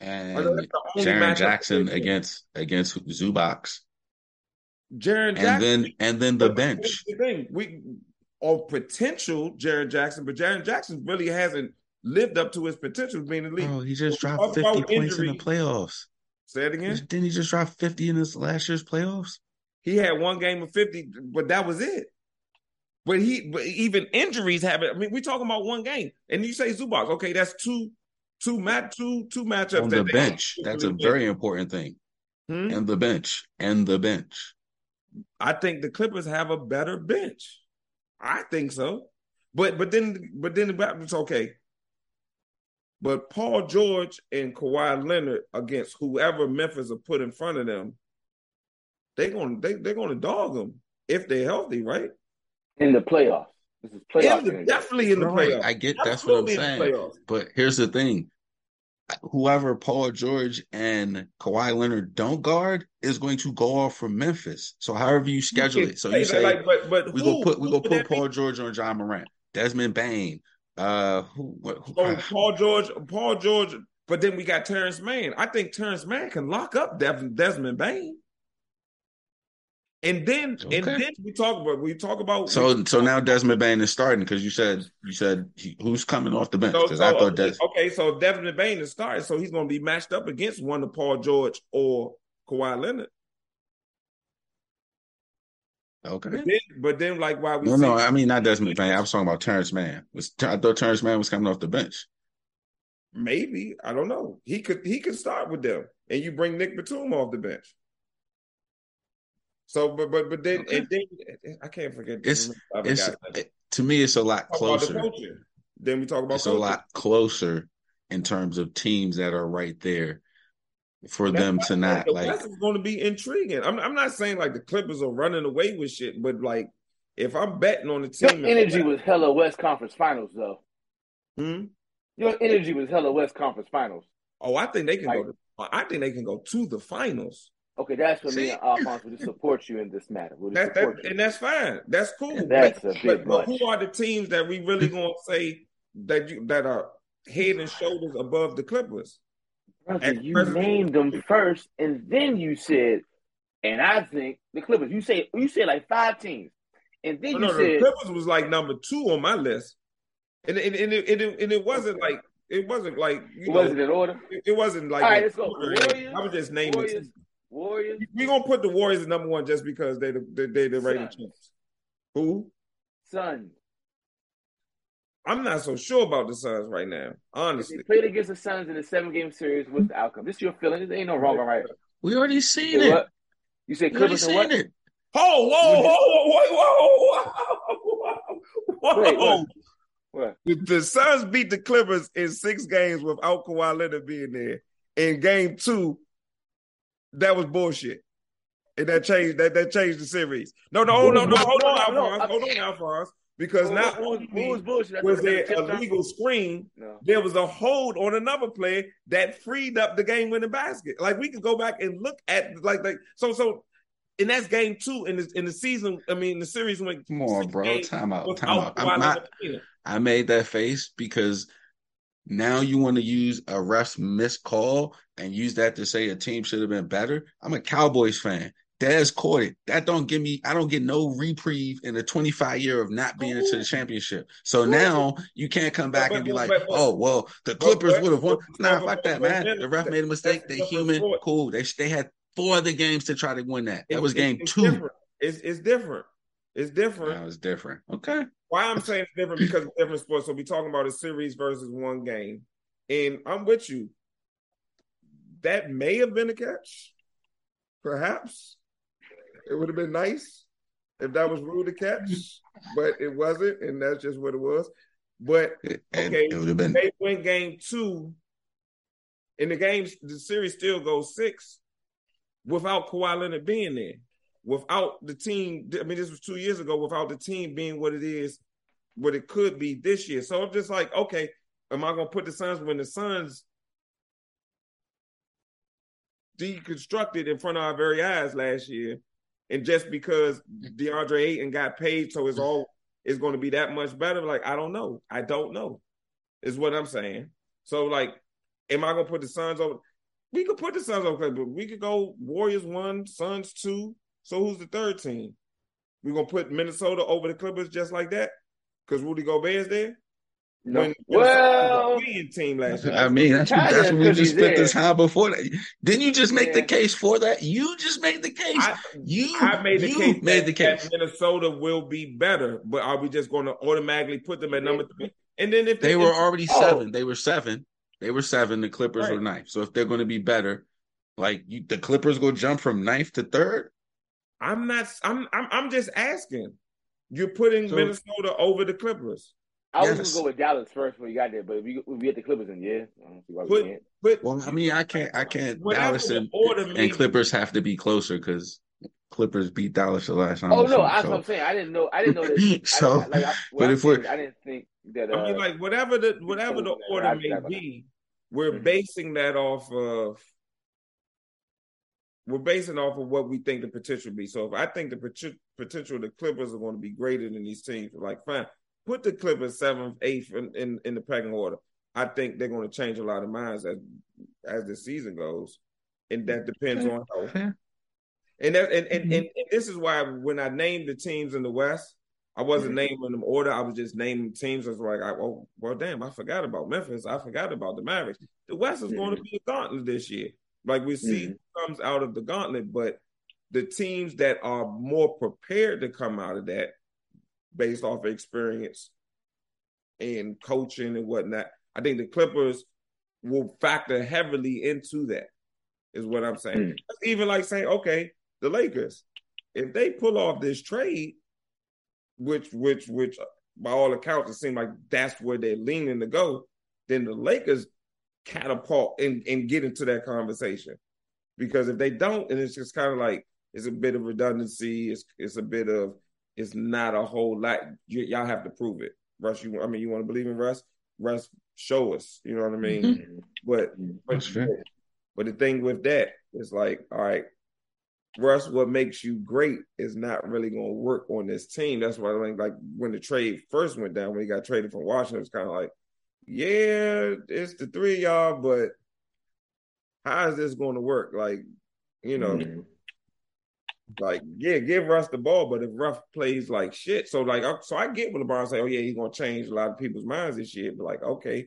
And Jaren Jackson against against Zubac. Jaren Jackson, and then and then the bench. The thing we or potential Jaren Jackson, but Jaren Jackson really hasn't lived up to his potential being in the league. Oh, he just dropped fifty points in the playoffs. Say it again. Didn't he just drop fifty in his last year's playoffs? He had one game of fifty, but that was it. But he, but even injuries have it. I mean, we're talking about one game, and you say Zubac. Okay, that's two, two match, two, two matchups on the bench. That's a very important thing. Hmm? And the bench, and the bench. I think the Clippers have a better bench. I think so. But but then but then the it's okay. But Paul George and Kawhi Leonard against whoever Memphis will put in front of them, they're gonna they, they're gonna dog them if they're healthy, right? In the playoffs. This is playoff. In the, definitely in the playoffs. I get that's what I'm saying. But here's the thing whoever Paul George and Kawhi Leonard don't guard is going to go off from Memphis. So however you schedule it. So you say like, but, but we who, go put we go put Paul be? George on John Morant, Desmond Bane. Uh, who, who, oh, Paul George, Paul George. But then we got Terance Mann. I think Terance Mann can lock up Desmond Bane. And then okay. and then we talk about we talk about so so now Desmond Bane is starting because you said you said he, who's coming off the bench because so, so, I thought Des- okay so Desmond Bane is starting so he's going to be matched up against one of Paul George or Kawhi Leonard. Okay, but then, but then like why we no no I mean not Desmond Bane I was talking about Terance Mann was I thought Terance Mann was coming off the bench. Maybe I don't know he could he could start with them and you bring Nick Batum off the bench. So, but but but then okay. and then I can't forget. It's it's to me, it's a lot closer. The then we talk about it's coaching. a lot closer in terms of teams that are right there for That's them to not the like. West is going to be intriguing. I'm I'm not saying like the Clippers are running away with shit, but like if I'm betting on the team, your energy was hella West Conference Finals though. Hmm. Your energy was hella West Conference Finals. Oh, I think they can like, go. To, I think they can go to the finals. Okay, that's what See? me and Alphonse will support you in this matter. We'll that, that, and that's fine. That's cool. And that's but, a big but, but who are the teams that we really to say that you, that are head and shoulders above the Clippers? Brother, you named them first, and then you said, and I think the Clippers. You say you said like five teams, and then no, you no, said the Clippers was like number two on my list, and and, and, it, and, it, and it wasn't like it wasn't like you it know, wasn't in order. It, it wasn't like all right. Let's go. Warriors, I was just naming. Warriors, Warriors. We're gonna put the Warriors at number one just because they the they, they the reigning champs. Who? Suns. I'm not so sure about the Suns right now. Honestly, they played against the Suns in the seven game series. What's the outcome? This is your feeling. There ain't no wrong or right. We already seen it. What? You said Clippers and what? It. Oh, whoa, whoa, whoa, whoa, whoa, whoa, Wait, what? What? The, the Suns beat the Clippers in six games without Kawhi Leonard being there. In game two, that was bullshit. And that changed that that changed the series. No, no, no, no, hold on, Alphonse. Hold on, Alphonse. Because not only was, was there a legal screen, no. there was a hold on another player that freed up the game winning basket. Like we could go back and look at like like so so and that's game two in the in the season. I mean, the series went. Come on, bro. Time out. Time out. I'm not, I made that face because now you want to use a ref's missed call and use that to say a team should have been better. I'm a Cowboys fan. Dez caught it. That don't give me. I don't get no reprieve in the 25 year of not being into the championship. So now you can't come back and be like, "Oh, well, the Clippers would have won." Nah, fuck that, man. The ref made a mistake. They human. Cool. They they had four other games to try to win that. That was game two. It's it's different. It's different. That was different. Okay. Why I'm saying it's different because different sports. So we talking about a series versus one game, and I'm with you. That may have been a catch, perhaps. It would have been nice if that was rule to catch, but it wasn't, and that's just what it was. But okay, it would have been. They win game two, and the game, the series still goes six without Kawhi Leonard being there, without the team. I mean, this was two years ago. Without the team being what it is, what it could be this year. So I'm just like, okay, am I gonna put the Suns when the Suns deconstructed in front of our very eyes last year? And just because DeAndre Ayton got paid, so it's all is going to be that much better. Like, I don't know. I don't know. Is what I'm saying. So, like, am I gonna put the Suns over? We could put the Suns over, but we could go Warriors one, Suns two. So who's the third team? We gonna put Minnesota over the Clippers just like that? Because Rudy Gobert's there. No. When well, team last year. I mean, that's, that's what we just spent this time before that. Didn't you just make yeah. the case for that? You just made the case. I, you I made the case. Made that, the case. Minnesota will be better, but are we just going to automatically put them at number three? And then if they, were already oh. seven, they were seven. They were seven. The Clippers right. were ninth. So if they're going to be better, like you, the Clippers go jump from ninth to third. I'm not. I'm. I'm. I'm just asking. You're putting so, Minnesota over the Clippers. I was gonna go with Dallas first when you got there, but if we if we get the Clippers, in yeah, I don't see why we can't. But well, I mean, I can't, I can't. Dallas and, and Clippers have to be closer because Clippers beat Dallas the last time. Oh no, that's so. what I'm saying. I didn't know. I didn't know that. [laughs] so, I, like, I, but if we're, I didn't think that. Uh, I mean, uh, like whatever the whatever the order may be, we're mm-hmm. basing that off of. We're basing off of what we think the potential be. So if I think the potential of the Clippers are going to be greater than these teams, like fine, put the Clippers seventh, eighth in, in, in the pecking order. I think they're going to change a lot of minds as as the season goes, and that depends on how. And, that, and, and, mm-hmm. and, and this is why when I named the teams in the West, I wasn't mm-hmm. naming them order. I was just naming teams. I was like, I, oh, well, damn, I forgot about Memphis. I forgot about the Mavericks. The West is mm-hmm. going to be a gauntlet this year. Like we see mm-hmm. comes out of the gauntlet, but the teams that are more prepared to come out of that based off of experience and coaching and whatnot. I think the Clippers will factor heavily into that, is what I'm saying. Mm. Even like saying, okay, the Lakers, if they pull off this trade, which which which by all accounts it seems like that's where they're leaning to go, then the Lakers catapult and, and get into that conversation. Because if they don't, and it's just kind of like it's a bit of redundancy, it's it's a bit of it's not a whole lot. Y- y'all have to prove it. Russ, you I mean, you want to believe in Russ? Russ, show us. You know what I mean? Mm-hmm. But but, but the thing with that is like, all right, Russ, what makes you great is not really going to work on this team. That's why I think, like, when the trade first went down, when he got traded from Washington, it was kind of like, yeah, it's the three y'all, but how is this going to work? Like, you know, mm-hmm. Like, yeah, give Russ the ball, but if Russ plays like shit, so like, so I get when LeBron say, "Oh yeah, he's gonna change a lot of people's minds this year," but like, okay,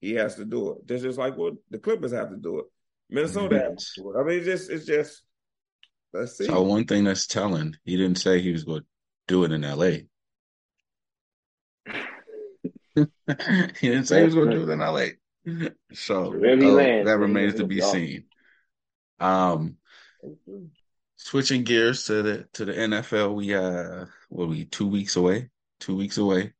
he has to do it. This is like, well, the Clippers have to do it. Minnesota mm-hmm. has to do it. I mean, it's just, it's just. Let's see. So one thing that's telling, he didn't say he was going to do it in L.A. [laughs] he didn't say he was going to do it in L.A. So uh, that remains to be seen. Um, switching gears to the to the NFL, we uh what we two weeks away, two weeks away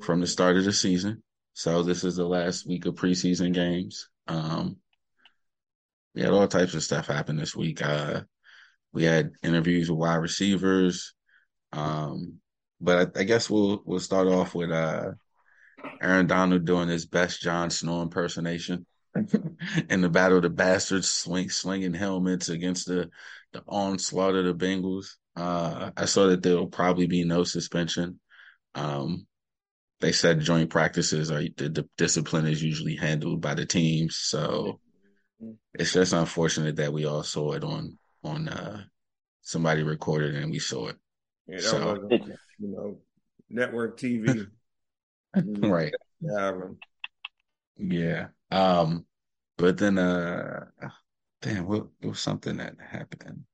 from the start of the season. So this is the last week of preseason games. Um, we had all types of stuff happen this week. Uh, we had interviews with wide receivers. Um, but I, I guess we'll we'll start off with uh Aaron Donald doing his best Jon Snow impersonation [laughs] in the Battle of the Bastards, swing, slinging helmets against the the onslaught of the Bengals. Uh, I saw that there will probably be no suspension. Um, they said joint practices are the, the, discipline is usually handled by the teams, so it's just unfortunate that we all saw it on on uh, somebody recorded and we saw it. Yeah, so, you know, network TV, [laughs] right? Yeah, yeah. Um, but then uh, Damn, what it was something that happened.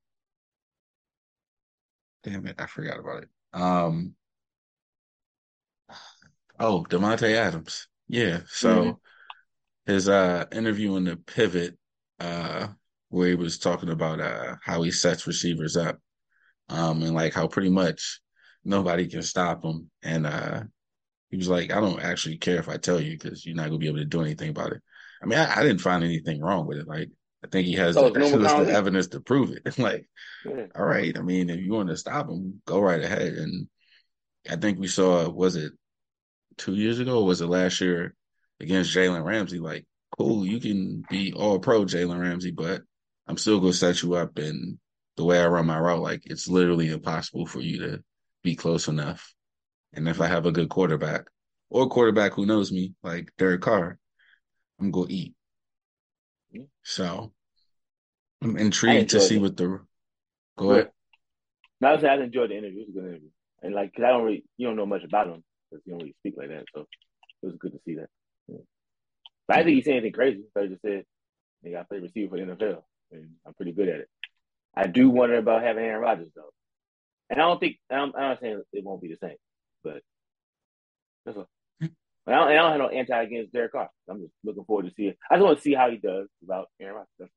Damn it, I forgot about it. Um Oh, Davante Adams. Yeah. So mm-hmm. his uh interview in the pivot, uh, where he was talking about uh how he sets receivers up. um, and like how pretty much nobody can stop him. And uh, he was like, I don't actually care if I tell you because you're not gonna be able to do anything about it. I mean, I, I didn't find anything wrong with it. Like, I think he has So the, the evidence to prove it. [laughs] like, Yeah. all right, I mean, if you want to stop him, go right ahead. And I think we saw, was it two years ago or was it last year against Jalen Ramsey? Like, cool, you can be all pro Jalen Ramsey, but I'm still gonna set you up and the way I run my route, like it's literally impossible for you to be close enough. And if I have a good quarterback or quarterback who knows me, like Derek Carr, I'm gonna eat. Mm-hmm. So I'm intrigued to see it. what the go ahead. No, I saying I enjoyed the interview. It was a good interview, and like, cause I don't really, you don't know much about him because you don't really speak like that. So it was good to see that. Yeah. But I think he said anything crazy. So he just said, "They got play receiver for the NFL, and I'm pretty good at it." I do wonder about having Aaron Rodgers though, and I don't think I'm, I'm not saying it won't be the same, but that's all. Hmm. But I don't, I don't have no anti against Derek Carr. I'm just looking forward to see it. I just want to see how he does without Aaron Rodgers.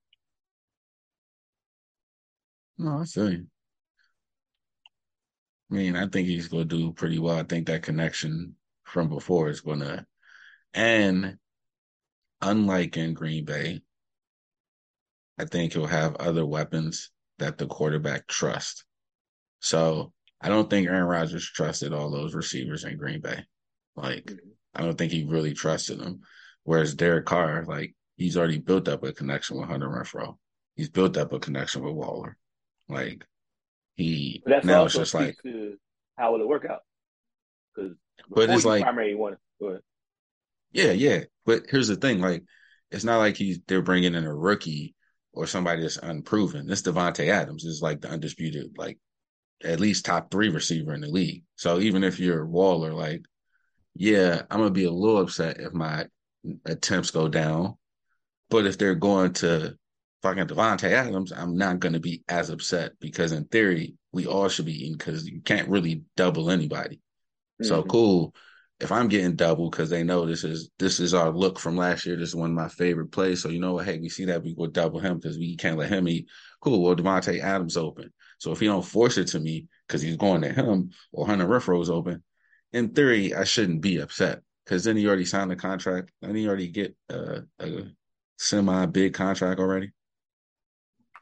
No, I see. you. I mean, I think he's gonna do pretty well. I think that connection from before is gonna and unlike in Green Bay, I think he'll have other weapons that the quarterback trusts. So I don't think Aaron Rodgers trusted all those receivers in Green Bay. Like, mm-hmm. I don't think he really trusted them. Whereas Derek Carr, like, he's already built up a connection with Hunter Renfrow. He's built up a connection with Waller. Like, he But that's now it's just like, to how will it work out? Because But it's like- primary one. Yeah, yeah. But here's the thing, like, it's not like he's they're bringing in a rookie or somebody that's unproven. This Davante Adams is like the undisputed, like at least top three receiver in the league. So even if you're Waller, like, yeah, I'm gonna be a little upset if my attempts go down. But if they're going to fucking Davante Adams, I'm not gonna be as upset because in theory, we all should be eating because you can't really double anybody. So Mhm. cool. If I'm getting double because they know this is this is our look from last year. This is one of my favorite plays. So you know what? Hey, we see that we go double him because we can't let him eat. Cool. Well, Davante Adams open. So if he don't force it to me because he's going to him or Hunter Renfrow's open, in theory, I shouldn't be upset because then he already signed the contract and he already get uh, a semi big contract already.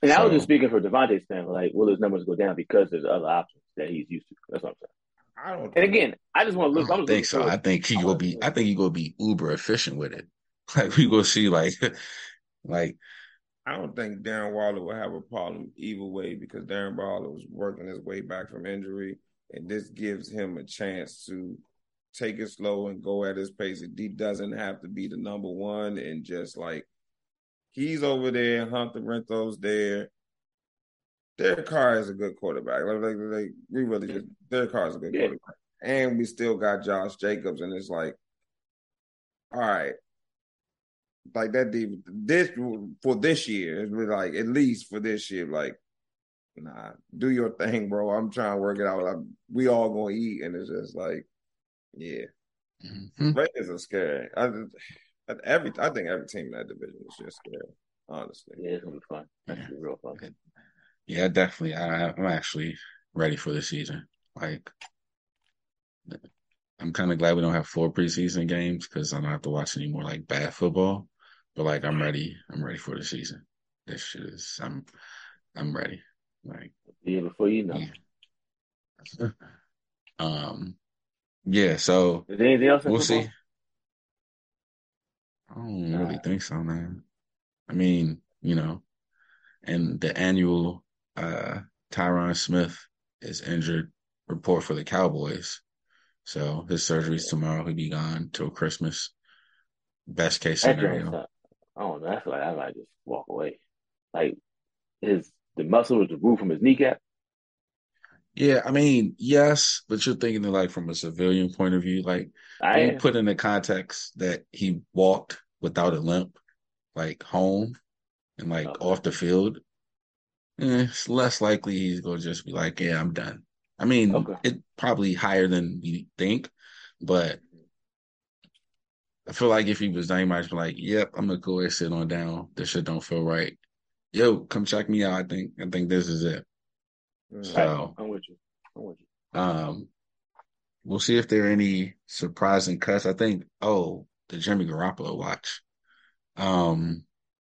And I was just speaking for Davante's standpoint, like, will his numbers go down because there's other options that he's used to? That's what I'm saying. I don't. And again, I just want to I look. I'm don't think so. I think he will be. I think he will be uber efficient with it. [laughs] Like we go see like, [laughs] like I don't think Darren Waller will have a problem either way because Darren Waller was working his way back from injury, and this gives him a chance to take it slow and go at his pace. He doesn't have to be the number one and just like he's over there, Hunter Renfrow's there. Derek Carr is a good quarterback. Like, like, like we really just Derek Carr is a good Yeah. quarterback, and we still got Josh Jacobs, and it's like, all right, like that deep this for this year it's really like at least for this year like nah do your thing bro i'm trying to work it out I'm, we all gonna eat and it's just like yeah mhm. Raiders are scary I, I- every i think every team in that division is just scary honestly Yeah, it's gonna be fun. That's gonna real fun. yeah, definitely. I, I'm actually ready for the season. Like, I'm kind of glad we don't have four preseason games because I don't have to watch any more like bad football. But like, I'm ready. I'm ready for the season. This shit is. I'm. I'm ready. Like, Yeah, before you know. yeah. [laughs] um, yeah. So Is anything else? we'll football? see. I don't really think so, man. I mean, you know, and the annual uh Tyron Smith is injured report for the Cowboys. So his surgery's tomorrow. He'll be gone till Christmas. Best case scenario. joint's not- I don't know. That's like I might just walk away. Like his the muscle was removed from his kneecap. Yeah, I mean, yes, but you're thinking of like from a civilian point of view, like I you put in the context that he walked without a limp, like home and like Okay. off the field, eh, it's less likely he's gonna just be like, "Yeah, I'm done." I mean, Okay. it probably higher than we think, but I feel like if he was done, he might be like, "Yep, I'm gonna go and sit on down. This shit don't feel right. Yo, come check me out. I think I think this is it." So I'm with you. I'm with you. Um, we'll see if there are any surprising cuts. I think. Oh, the Jimmy Garoppolo watch. Um,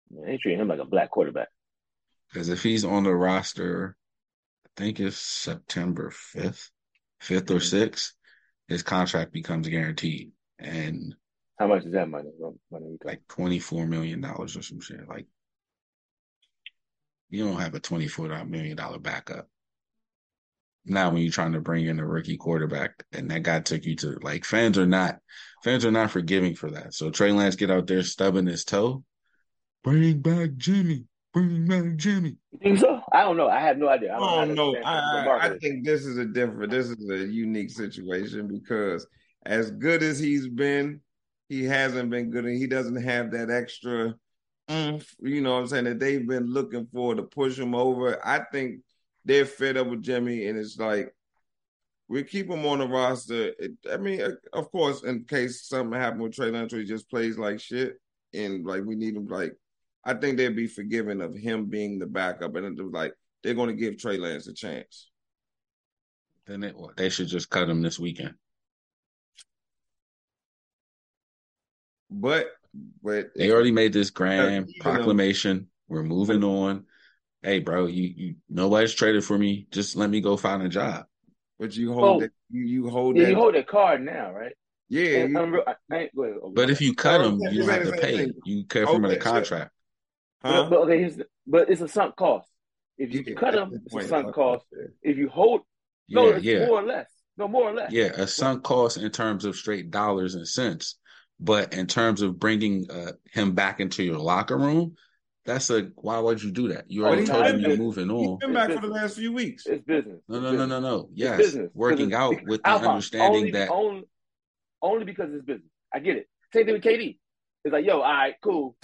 they treat him like a black quarterback. Because if he's on the roster, think it's September fifth, fifth or mm-hmm. sixth, his contract becomes guaranteed. And how much is that money? money like twenty four million dollars or some shit. Like you don't have a twenty four million dollar backup. Now when you're trying to bring in a rookie quarterback and that guy took you to like fans are not fans are not forgiving for that. So Trey Lance get out there stubbing his toe. Bring back Jimmy. Bring back Jimmy. You think so? I don't know. I have no idea. I don't, know. I, I think this is a different this is a unique situation because as good as he's been, he hasn't been good and he doesn't have that extra you know what I'm saying, that they've been looking for to push him over. I think they're fed up with Jimmy, and it's like we keep him on the roster. It, I mean, uh, of course, in case something happened with Trey Lance, he just plays like shit, and like we need him. Like, I think they'd be forgiving of him being the backup, and it was like they're going to give Trey Lance a chance. Then it, they should just cut him this weekend. But but they already made this grand proclamation. We're moving on hey, bro, you you nobody's traded for me. Just let me go find a job. But you hold oh, that, you, you hold yeah, that. you hold that card now, right? Yeah. You, I, but if you cut oh, them, you don't have to pay. You cut from the contract. Huh? But, but, okay, but it's a sunk cost. If you yeah, cut them, it's a sunk cost. If you hold, no, yeah, it's yeah. more or less. No, more or less. Yeah, a sunk cost in terms of straight dollars and cents. But in terms of bringing uh, him back into your locker room, that's a why would you do that? You oh, already oh, told him you're moving on. He's been back for the last few weeks. It's business. No, no, no, no, no. Yes, working out with the Alpha, understanding only, that only, only because it's business. I get it. Same thing with KD. It's like, yo, all right, cool.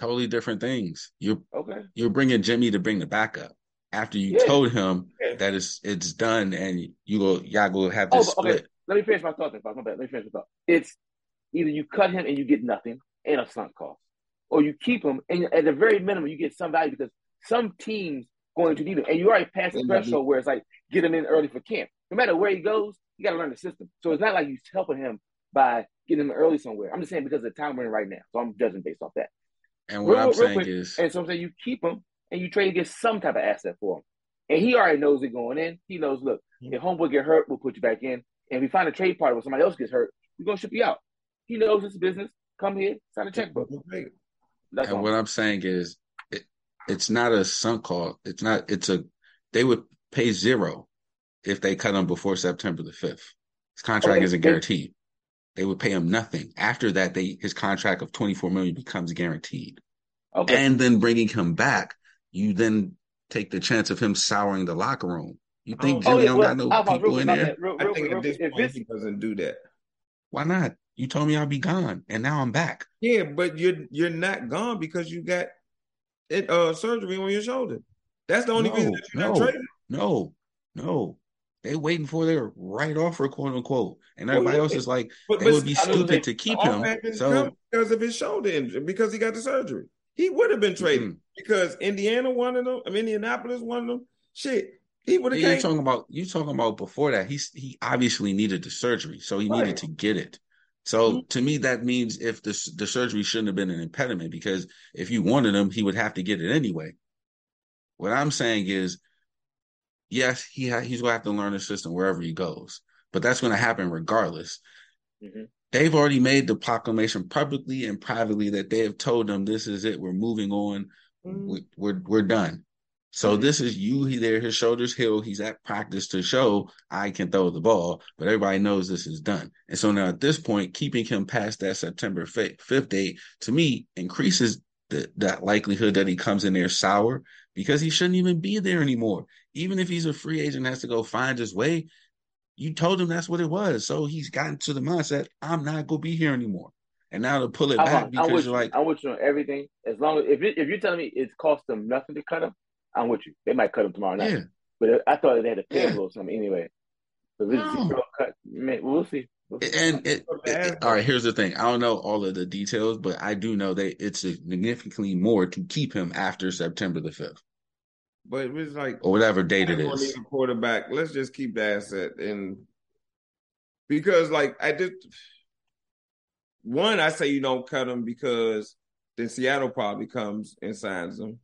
Totally different things. You're okay. You're bringing Jimmy to bring the backup after you yeah. told him yeah. that it's it's done and you go y'all go have this oh, okay. split. Let me finish my thought. Then, my bad. Let me finish my thought. It's either you cut him and you get nothing and a sunk cost or you keep him, and at the very minimum, you get some value because some teams going to need him, and you already passed the mm-hmm. threshold where it's like get him in early for camp. No matter where he goes, you got to learn the system. So it's not like you're helping him by getting him early somewhere. I'm just saying because of the time we're in right now, so I'm judging based off that. And what real, I'm saying quick, is, and so I'm saying you keep him and you trade to get some type of asset for him, and he already knows it going in. He knows, look, mm-hmm. if homeboy get hurt, we'll put you back in, and if we find a trade partner where somebody else gets hurt, we're gonna ship you out. He knows it's business. Come here, sign a checkbook. That's and what I'm saying is, it, it's not a sunk cost. It's not. It's a. They would pay zero if they cut him before September the fifth. His contract okay. isn't guaranteed. They would pay him nothing. After that, they his contract of 24 million becomes guaranteed. Okay. And then bringing him back, you then take the chance of him souring the locker room. You think oh, Jimmy oh, yeah, don't well, got no people in there? Real, real, I think real, at this point he doesn't do that. Why not? You told me I'd be gone, and now I'm back. Yeah, but you're you're not gone because you got it uh surgery on your shoulder. That's the only no, reason that you're no, not trading. No, no. They waiting for their right offer, quote unquote, and everybody well, else is like, but, they but, would be stupid to keep him. So because of his shoulder injury, because he got the surgery, he would have been traded mm-hmm. because Indiana wanted him. I mean, Indianapolis wanted him. Shit, he would have. You talking about you talking about before that? He's he obviously needed the surgery, so he right. needed to get it. So mm-hmm. to me, that means if the the surgery shouldn't have been an impediment because if you wanted him, he would have to get it anyway. What I'm saying is, yes, he ha- he's going to have to learn the system wherever he goes, but that's going to happen regardless. Mm-hmm. They've already made the proclamation publicly and privately that they have told them this is it. We're moving on. Mm-hmm. We, we're we're done. So mm-hmm. this is you. He there, his shoulders healed. He's at practice to show I can throw the ball, but everybody knows this is done. And so now at this point, keeping him past that September fifth date to me increases the, that likelihood that he comes in there sour because he shouldn't even be there anymore. Even if he's a free agent, has to go find his way. You told him that's what it was, so he's gotten to the mindset I'm not gonna be here anymore. And now to pull it back because you're like, I want you on everything. As long as if it, if you're telling me it's cost them nothing to cut him, I'm with you. They might cut him tomorrow night. Yeah. But I thought they had to pay him a little something anyway. So this no. zero cut. Man, we'll see. We'll see. And it, it, all right, here's the thing. I don't know all of the details, but I do know that it's significantly more to keep him after September the fifth. But it's like or whatever date it We're gonna is. need a quarterback. Let's just keep the asset and because like I did one, I say you don't cut him because then Seattle probably comes and signs him.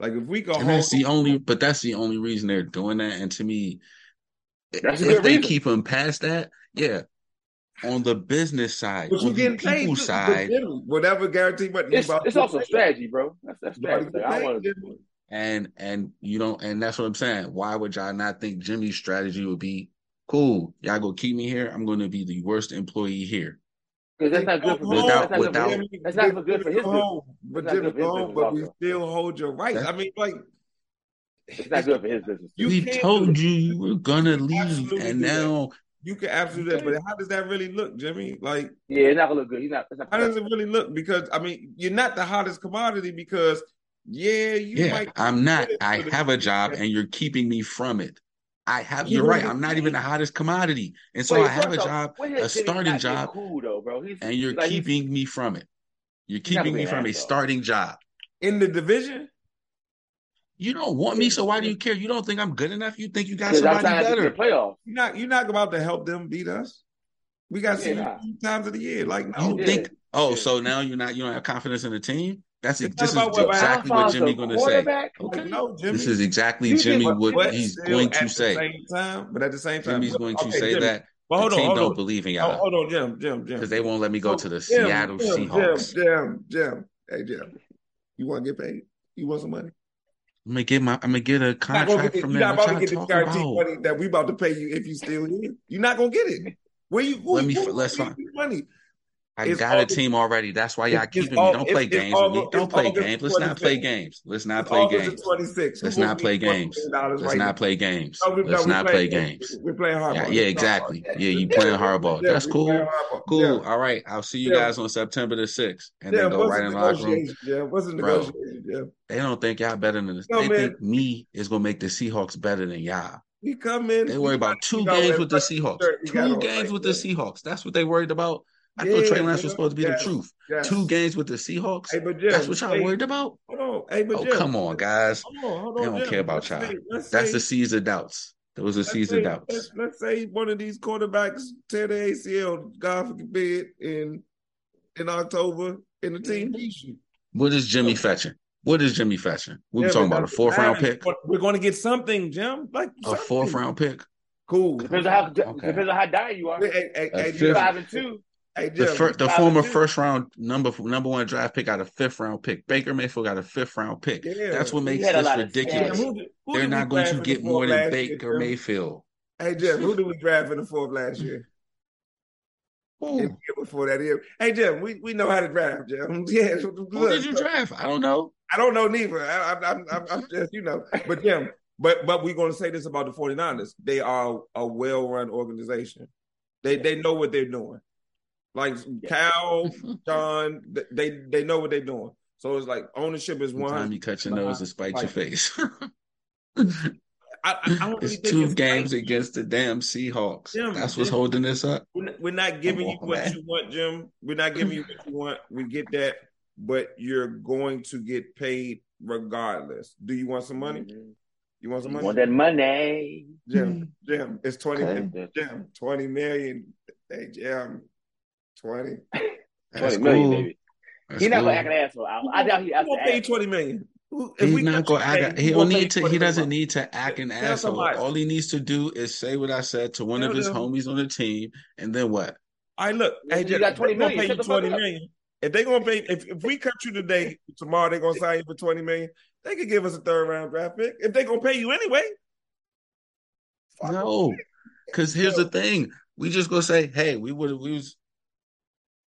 Like if we go And hold that's the only, but that's the only reason they're doing that. And to me, That's if they reason. keep him past that, yeah. On the business side, but you on the getting paid people side, whatever guarantee but It's, it's also strategy, bro. That's that's You about to strategy. I want to. Jimmy. and and you don't, and that's what I'm saying. Why would y'all not think Jimmy's strategy would be cool? Y'all go keep me here. I'm going to be the worst employee here. Because that's not good for Without- that's not good without- for, that's not good for his Go business. But That's Jimmy, good go home, oh, but we still hold your rights. That's- I mean, like It's not good for his business. You we told you you were gonna leave, and now you can absolutely, but how does that really look, Jimmy? Like Yeah, it's not gonna look good. He's not. Not How does it really look? Because I mean, you're not the hottest commodity because yeah, you yeah, might I'm not. I have a job, and you're keeping me from it. I have. You You're right. I'm not even the hottest commodity, and so Wait, I have a job, a starting job, Cool though, bro. He's and you're like, he's- keeping me from it. You're keeping me from a asshole. starting job. in the division. You don't want me, so why do you care? You don't think I'm good enough? You think you got somebody better? get the playoffs. You're not you're not about to help them beat us. We got to Yeah, you nah. times of the year. Like no, You Yeah. think? Oh, Yeah. so now you're not. You don't have confidence in the team. That's It's this is what exactly what Jimmy going to say. Okay. Like, no, Jimmy. This is exactly You Jimmy think- what he's going to say. Time, but at the same time, Jimmy's going to okay, say Jimmy. that But the hold on, team hold don't on. believe in Oh, y'all hold on, Jim, Jim, Jim. because they won't let me go oh, to the Jim, Seattle Jim, Seahawks. Jim, Jim, Jim. Hey, Jim. You want to get paid? You want some money? I'm gonna get my. I'm gonna get a You're not gonna contract get, from you're them. not What about to get the talking guaranteed about? money that we about to pay you if you still here. You're not gonna get it. Where you? Who, Let me- who, let's who find- money. I It's got a team already. That's why y'all it's- keeping it's me. Don't play games with me. August- Don't play games. Let's not play games. Let's not play games. Let's not play games. Let's not play games. No, we- no, Let's not play games. We're playing hardball. Yeah, yeah, exactly. Yeah, you playing hardball. That's cool. Cool. All right. I'll see you guys on September the sixth, and Yeah, then go right in the locker room. Yeah, what's the negotiation? Yeah, They don't think y'all better than this. They think me is gonna make the Seahawks better than y'all. we come in. They worry about two games with the Seahawks. shirt we got Two games with the. Seahawks. That's what they worried about. I Yeah, thought Trey Lance yeah, was supposed to be yes, the truth. yes. Two games with the Seahawks. Hey, but Jim, That's what y'all hey, worried about. Hold on. Hey, but Oh, come on, guys. Hold on, hold They don't Jim. care about Let's y'all. say- That's say- the seas of doubts. Those are let's of doubts. Let's, let's say one of these quarterbacks tear the ACL, God forbid, in in October, in the team. What is Jimmy fetching? What is Jimmy fetching? We Yeah, talking about a that's fourth round pick, We're going to get something, Jim. Like a something. fourth round pick, Cool. Depends on how Okay. depends on how dire you are. Hey, hey, hey, A hey. Five and two. Hey, the fir- the former and two. first round number number one draft pick got a fifth round pick. Baker Mayfield got a fifth round pick. Yeah. That's what makes this lot of Jim, ridiculous. who did- who They're not going to get more than last year, Baker Mayfield. Hey, Jim, who did we draft in the fourth last year? Who? Year before that year. Hey, Jim, we, we know how to draft, Jim. [laughs] Yeah, Who did you draft? I don't know. I don't know neither. I, I, I'm, I'm, I'm just, you know, but Jim, but but we're going to say this about the 49ers. They are a well-run organization. They they know what they're doing. Like Cal, [laughs] John, they they know what they're doing. So it's like ownership is One one. time you cut your nose to spite your face. I, I, I don't [laughs] really it's two it's games right. against the damn Seahawks. Jim, That's what's Jim. holding this up. We're not, we're not giving you what man. you want, Jim. We're not giving you what you want. We get that, but you're going to get paid regardless. Do you want some money? Mm-hmm. You want some You money? want that money? Jim, Jim, it's 20 Okay. Jim, 20 million. Hey, Jim, 20. That's Twenty million, cool. baby. That's He's not cool. gonna act an asshole. I, I doubt he Who acts gonna pay 20 million? Who, if He's we not gonna I paid, got. who He don't need to. He doesn't need to act an Tell asshole. somebody. All he needs to do is say what I said to one of his them. homies on the team, and then what? All right, look, hey, You Jim, got if 20 they gonna pay you the fuck 20 up. million. If they gonna pay, if, if we cut you today, tomorrow they gonna sign you for 20 million. They could give us a third round draft pick if they gonna pay you anyway. Fuck No, because here's the thing: we just go say, "Hey, we would. We was.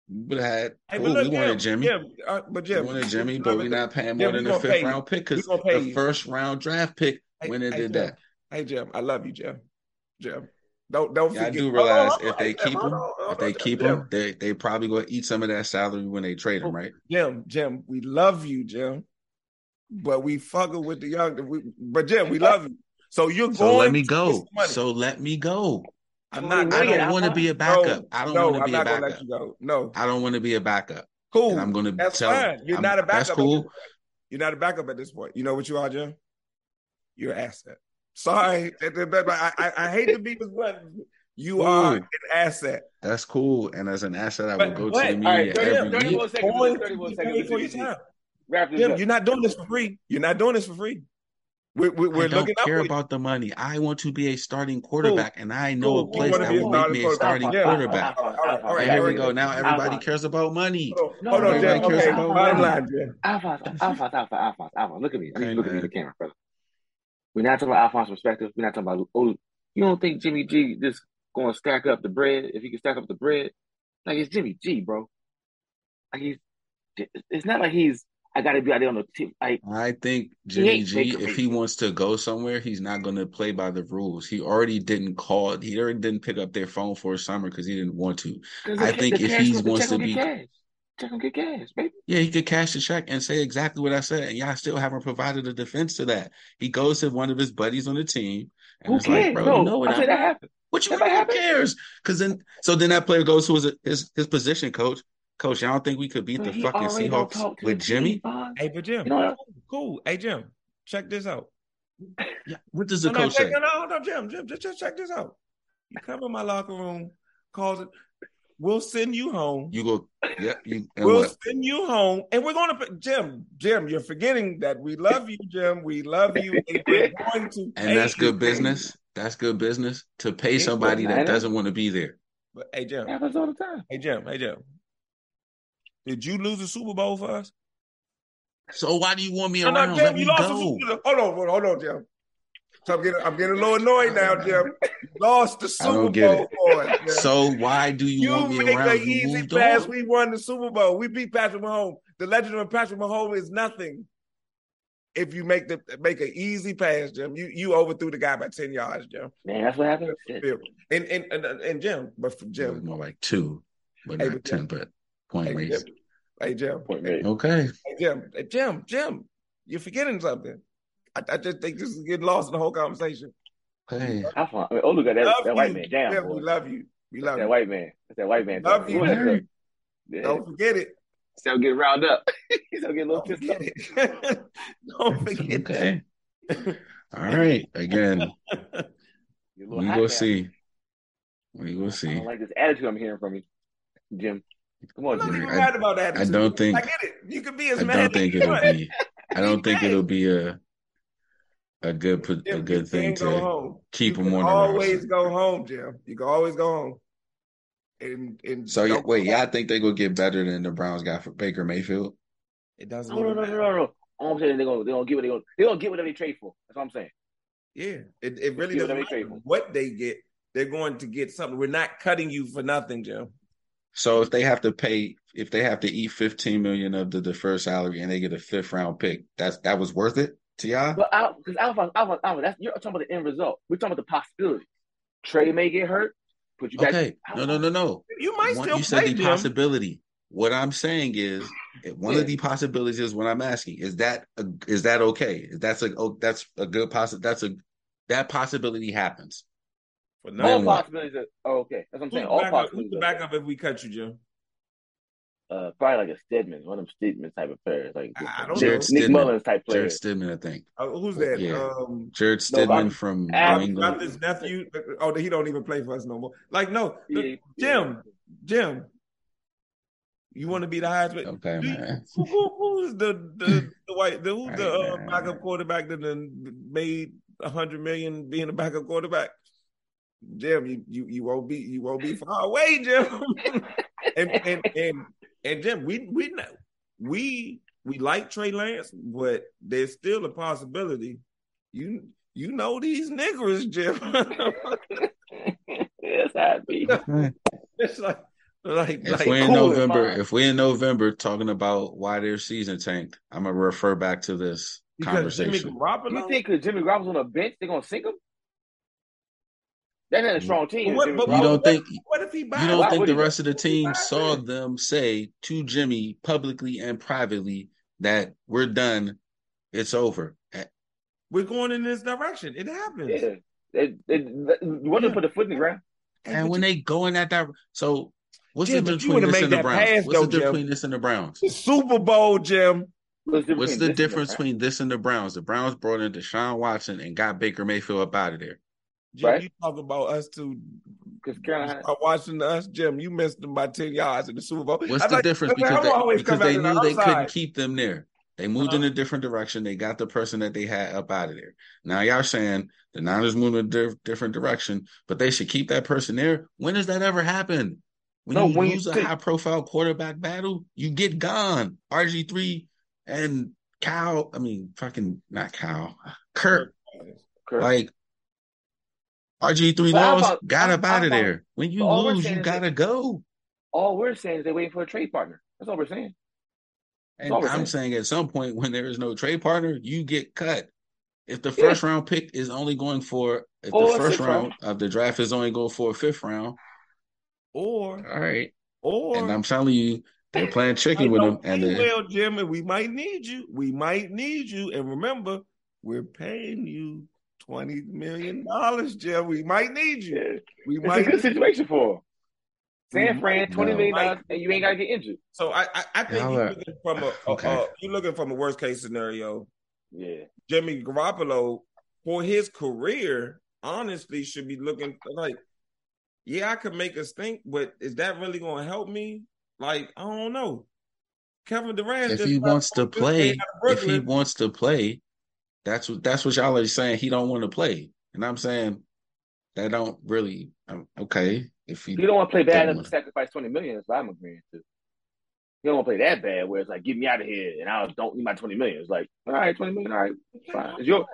We would have had. Hey, cool, look, we wanted Jim, Jimmy. Jim, uh, but we Jim, wanted Jimmy, but we're not paying more we than the fifth round pick because the you. first round draft pick Hey, when they hey, did Jim. that. Hey Jim, I love you, Jim. Jim, don't don't Yeah, I do realize hold if they keep him, if they keep him, they they probably gonna eat some of that salary when they trade him, right? Jim, Jim, we love you, Jim, but we fucking with the young. We, but Jim, we love you. So you're going. So let me go. So let me go. I'm oh, not. I don't want to be a No, backup. I don't no, want to I'm be a not gonna backup. let you go. No, I don't want to be a backup. cool. And I'm gonna That's tell. fine. You're I'm- not a backup. That's cool. You're not a backup at this point. You know what you are, Jim? you're an asset. Sorry, [laughs] I, I, I hate to be this but you Ooh. are an asset. That's cool, and as an asset, I will go to the media right, 30, every 31 Seconds, 31 seconds. You're not doing this for free. You're not doing this for free. We're, we're, we're I don't care about the money. I want to be a starting quarterback, and I know a place that will make me a starting quarterback. All right, here we go. Now everybody cares about money. No, hold on, Jay. Okay, bottom line, Jay. Alphonse, Alphonse, Alphonse, Alphonse, Alphonse. Look at me. Hey, look at me in the camera, brother. We're not talking about Alphonse's perspective. We're not talking about. Oh, you don't think Jimmy G just going to stack up the bread? If he can stack up the bread, like it's Jimmy G, bro. Like he's. It's not like he's I got to be out there on the team. I, I think Jimmy G, if he wants to go somewhere, he's not going to play by the rules. He already didn't call. He already didn't pick up their phone for a summer because he didn't want to. I think if he wants to be, cash. check him get cash, baby. Yeah, he could cash the check and say exactly what I said, and y'all still haven't provided a defense to that. He goes to one of his buddies on the team, and Who it's cares? like, bro, no, you know what I, I that happened. What you who cares? Because then, so then that player goes to his his, his position coach Coach, I don't think we could beat but the fucking Seahawks with Jimmy. Team, hey, but Jim, you know cool. Hey, Jim, check this out. Yeah, what does the no, coach no, say? No, no, no, Jim, Jim, just, just check this out. You come in my locker room, calls it. We'll send you home. You go, yeah. You, we'll what? send you home, and we're going to Jim. Jim, you're forgetting that we love you, Jim. We love you, and we're [laughs] going to. And that's good business. That's good business to pay somebody that doesn't want to be there. But hey, Jim. Happens all the time. Hey, Jim. Hey, Jim. Did you lose the Super Bowl for us? So why do you want me no, around? No, Jim, Let you lost go. the Super Bowl. Hold on, hold on, Jim. So I'm getting, I'm getting a little annoyed now, Jim. You [laughs] lost the Super Bowl for us. So why do you, you want me make around? You make an easy pass. On? We won the Super Bowl. We beat Patrick Mahomes. The legend of Patrick Mahomes is nothing. If you make the make an easy pass, Jim, you you overthrew the guy by ten yards, Jim. Man, that's what happened. And and and, and Jim, but for Jim, more like two, but hey, not ten, but point hey, raised. Jim, Hey Jim. Okay. Hey Jim. Hey Jim. Jim. You're forgetting something. I, I, just think this is getting lost in the whole conversation. Hey. I found, I mean, oh look at that, that white man. Damn. Jim, we love you. We love That's you. That white man. That's that white man. Love you. Yeah. Don't forget it. Still get riled up. [laughs] He's gonna get a little Don't pissed off. [laughs] Don't forget okay. [laughs] All right. Again. we go see. We will see. I don't like this attitude I'm hearing from you, Jim. Come on, I'm not even about that. I don't think. I get it. You could be as I mad. [laughs] I don't think it'll be. I don't think it'll be a a good a good thing to keep him on. The always go home, Jim. You can always go home. And, and so yeah, wait, y'all think they gonna get better than the Browns got for Baker Mayfield? It doesn't. No, no, no, no, no, no. All I'm saying they're gonna they're gonna get what they gonna they're gonna get whatever they trade for. That's what I'm saying. Yeah, it, it really doesn't matter what they get. They're going to get something. We're not cutting you for nothing, Jim. So if they have to pay, if they have to eat fifteen million of the deferred salary and they get a fifth round pick, that's that was worth it to y'all. But because Alpha, Alpha, Alpha, that's you're talking about the end result. We're talking about the possibility. Trey may get hurt. Put you back. No, no, no, no. You might one, still. You said the possibility. What I'm saying is, one yeah. of the possibilities is what I'm asking. Is that a, is that okay? That's a oh, that's a good possible. That's a that possibility happens. But no all possibilities are oh, okay. That's what I'm saying. All backup, possibilities. Who's the backup if we cut you, Jim? Uh, probably like a Stidham, one of them Stidham type of players, like I don't Jarrett know. Nick Mullens type player. Jarrett Stidham, I think. Uh, who's that? Yeah. Um, Jarrett Stidham no, from New England. Not his nephew. Oh, he don't even play for us no more. Like no, yeah, Jim, yeah. Jim. You want to be the highest? Okay, Do man. who, who, who's the the, the white? The, who's [laughs] right, the uh, backup quarterback that made a hundred million being a backup quarterback? Jim, you you you won't be you won't be far away, Jim. [laughs] and, and and and Jim, we we know we we like Trey Lance, but there's still a possibility. You you know these niggers, Jim. [laughs] yes, I be. [laughs] It's like like if like we're in cool November, if we're in November talking about why their season tanked, I'm gonna refer back to this because conversation. Jimmy Garoppolo, you think because Jimmy Garoppolo's on a bench, they're gonna sink him? That's not a strong team. What, but, you don't think? What if he buys? You don't think the rest of the team saw them say to Jimmy publicly and privately that we're done, it's over. We're going in this direction. It happens. Yeah, they, they, they want to put the foot in the ground. And when they go in that direction, so what's Jim, the difference between this and the Browns? Pass, what's though, the difference between this and the Browns? The Super Bowl, Jim. What's the What's difference the between this and the difference Browns? between this and the Browns? The Browns brought in Deshaun Watson and got Baker Mayfield up out of there. Jim, Right. you talk about us too. Because Carolina, Start watching us, Jim. You missed them by ten yards in the Super Bowl. What's I the thought- difference? I Because they, because they knew the they outside. couldn't keep them there. They moved in Uh-huh. a different direction. They got the person that they had up out of there. Now y'all saying the Niners moved in a diff- different direction, but they should keep that person there. When does that ever happen? When No, you when you a think- high profile quarterback battle, you get gone. RG three and Cal. I mean, fucking not Cal. Kurt. Kirk, Like RG three But lost, about- got up out of about- there. When you but all we're lose, you gotta go. all we're saying is they're waiting for a trade partner. That's all we're saying. And we're I'm saying. saying at some point when there is no trade partner, you get cut. If the Yeah. first round pick is only going for if Or the first sixth round of the draft is only going for a fifth round, Or all right. or And I'm telling you, they're playing I chicken with them. And full they well, Jim, and we might need you. We might need you. And remember, we're paying you twenty million dollars, Jim. We might need you. Yeah. We It's a good situation for them. San We Fran, might- twenty no. million dollars, and you ain't gotta get injured. So I, I, I think Y'all you're looking from a, a, Okay. a- you're looking from a worst case scenario. Yeah. Jimmy Garoppolo for his career, honestly, should be looking like, yeah, I could make us think, but is that really going to help me? Like, I don't know. Kevin Durant, if just he wants to play, stayed out of if he wants to play, that's what that's what y'all are saying. He don't want to play, and I'm saying that don't really. um, okay, if he You don't want to play bad Don't enough to sacrifice twenty million. That's what I'm agreeing to. You don't want to play that bad, where it's like, get me out of here, and I don't need my twenty million. It's like, all right, twenty million, all right, fine. It's your,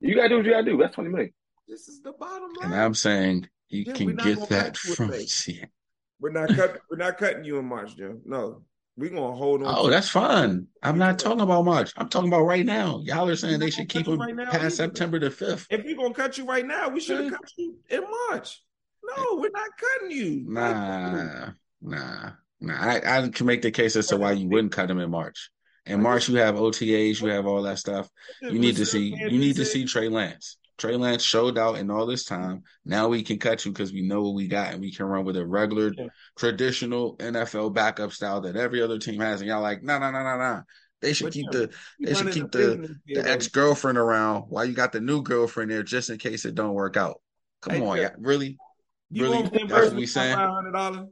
you gotta do what you gotta do. That's twenty million. This is the bottom line. and I'm saying you Yeah, can get that cut you with from. faith. [laughs] We're not cut. We're not cutting you in March, Jim. No, we're gonna hold on. Oh, that's fine. I'm not talking about March. I'm talking about right now. Y'all are saying they should keep him right past either. September the fifth. If we're gonna cut you right now, we should have cut you in March. No, we're not cutting you. Nah, nah, nah. I, I can make the case as to why you wouldn't cut him in March. In March, you have OTAs, you have all that stuff. You need to see. You need to see Trey Lance. Trey Lance showed out in all this time. Now we can cut you because we know what we got, and we can run with a regular, Yeah. traditional NFL backup style that every other team has. And y'all like, no, no, no, no, no. They should But keep yeah, the they should keep the the ex girlfriend around while you got the new girlfriend there just in case it don't work out. Come Hey, on, Jeff. yeah, really? You Really? gonna That's reimburse what me we saying? five hundred dollars?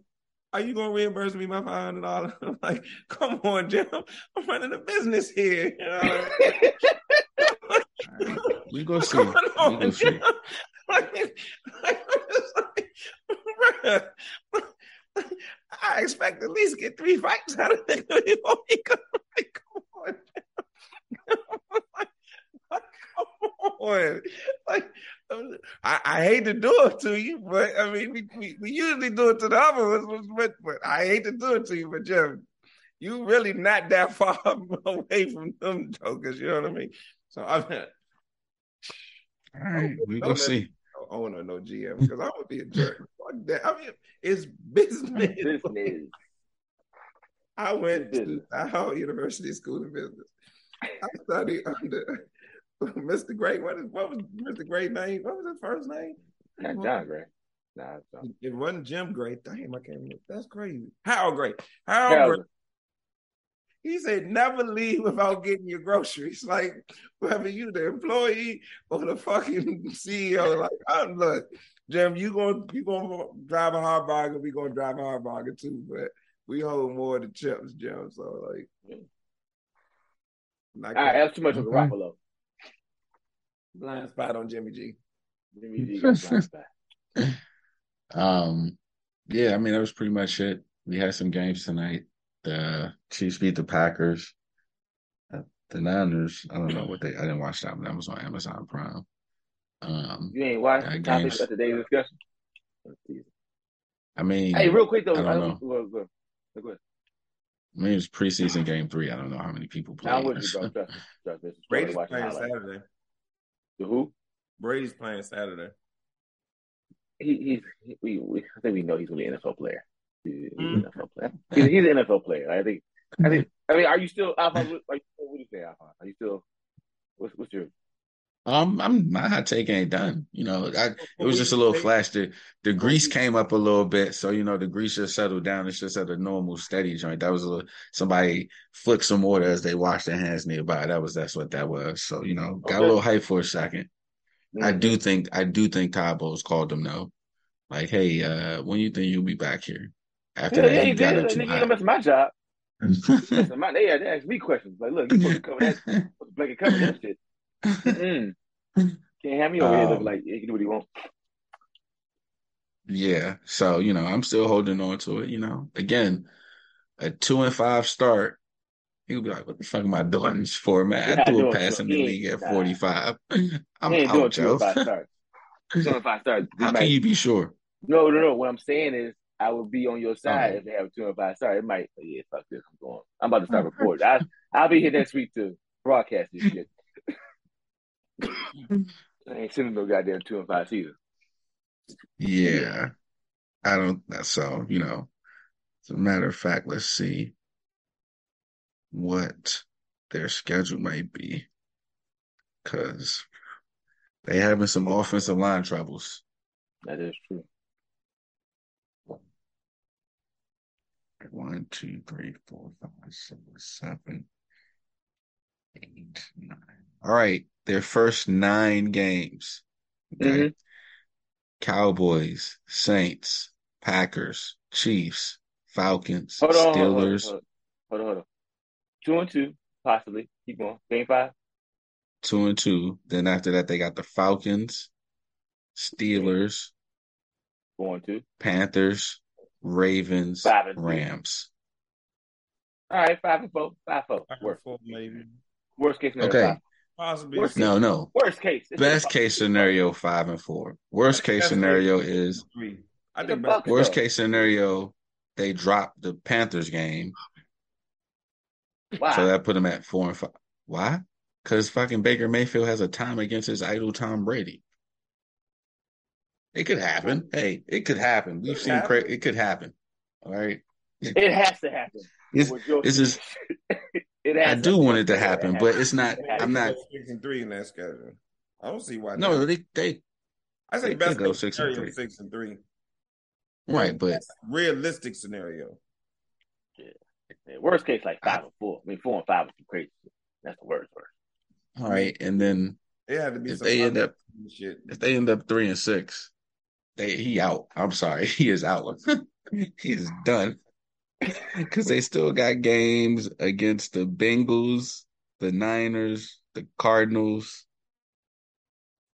Are you gonna reimburse me my five hundred dollars? I'm [laughs] like, come on, Jim. I'm running a business here. You know? [laughs] [laughs] We go see. We go see. [laughs] Like, like, like, [laughs] I expect at least get three fights out of it before he come. Like, come on. Like, come on. Like, I, I hate to do it to you, but I mean, we, we, we usually do it to the other ones, but, but I hate to do it to you, but Jim, you really not that far away from them jokers, you know what I mean? So I mean, All right, we Don't go let see. me- owner, no GM, because I would be a jerk. Fuck that. I mean, it's business. Business. I went to Business. Howard University School of Business. I studied under [laughs] Mr. Gray. What is what was Mr. Gray's name? What was his first name? Not John Gray. Nah. It wasn't Jim Gray. Damn, I can't remember. That's crazy. Harold Gray. Harold Harold. Gray. He said, never leave without getting your groceries. [laughs] Like, whether you the employee or the fucking [laughs] CEO, like, I'm look, Jim, you gonna you gonna drive a hard bargain, we gonna drive a hard bargain too, but we hold more of the chips, Jim. So like, like All right, that's too much of Okay. Garoppolo. blind spot on Jimmy G. Jimmy G blind [laughs] spot. Um, yeah, I mean that was pretty much it. We had some games tonight. The Chiefs beat the Packers. Uh, The Niners, I don't know [clears throat] what they. I didn't watch that, but that was on Amazon Prime. Um, You ain't watched Got the topic games. of today's discussion? I mean, Hey, real quick though, I don't I know. go, go, go, go ahead. I mean, it's preseason game three. I don't know how many people Now I'm with you, bro. Trust me. [laughs] Trust me. Brady's playing highlights. Saturday. The who? Brady's playing Saturday. He, he's he, we, we I think we know he's gonna be an NFL player. He's, he's Mm. an NFL player. He's, he's an NFL player. I think. I think. I mean, are you still Alphonse? What, are you, what do you say, Alphonse? Are you still? What's what's your Um, I'm my hot take ain't done. You know, I, it was just a little flash. The the grease came up a little bit, so you know the grease just settled down. It's just at a normal steady joint. That was a little, somebody flicked some water as they washed their hands nearby. That was that's what that was. So you know, got okay. a little hype for a 2nd mm-hmm. I do think I do think Todd Bowles called them though. Like, hey, uh, when you think you'll be back here? After yeah, that, he, he got did. Nigga, you mess my job. [laughs] my, they, they asked me questions. Like, look, you supposed to cover that, blanket cover that shit. Mm-mm. Can't have me over um, here like he can do what he wants. Yeah, so you know, I'm still holding on to it. You know, again, a two and five start, he'll be like, "What the fuck am I doing this for, man? I threw a pass in the league at 45. [laughs] I'm he ain't doing two and five starts. Two and five starts. [laughs] How can you be sure? No, no, no. What I'm saying is, I would be on your side if they have a two and five star. It might, yeah, fuck this. I'm going. I'm about to start [laughs] reporting. I, I'll be here next week to broadcast this shit. [laughs] I ain't sending no goddamn two and five either. Yeah. I don't so, you know. As a matter of fact, let's see what their schedule might be. Cause they having some offensive line troubles. That is true. One, two, three, four, five, six, seven, eight, nine. All right their first nine games. Okay? Mm-hmm. Cowboys, Saints, Packers, Chiefs, Falcons, hold on, Steelers. Hold on, hold on, hold on. Two and two, possibly. Keep going. Game five. Two and two. Then after that, they got the Falcons, Steelers, and two, Panthers, Ravens, five and Rams. All right, five and four, Five Worst. Four, maybe. Worst case scenario. Okay. Five. Possibly. Worst no, no. Worst case. Best case scenario, five and four. Worst case scenario is three. I think worst case scenario, they drop the Panthers game. Wow. So that put them at four and five. Why? Because fucking Baker Mayfield has a time against his idol Tom Brady. It could happen. Hey, it could happen. We've seen cra- it could happen. All right. It has to happen. It's, this [laughs] is I do want it to happen, it but it's not. I'm not six and three in that schedule. I don't see why. No, they they. I say best go six and three. Six and three. Right, but realistic scenario. Yeah. yeah. Worst case, like five I, and four. I mean, four and five is crazy. That's the worst. Worst. All right, and then it had to be if they end up shit. if they end up three and six, they he out. I'm sorry, [laughs] he is out. [laughs] he is done [laughs] because they still got games against the Bengals, the Niners, the Cardinals,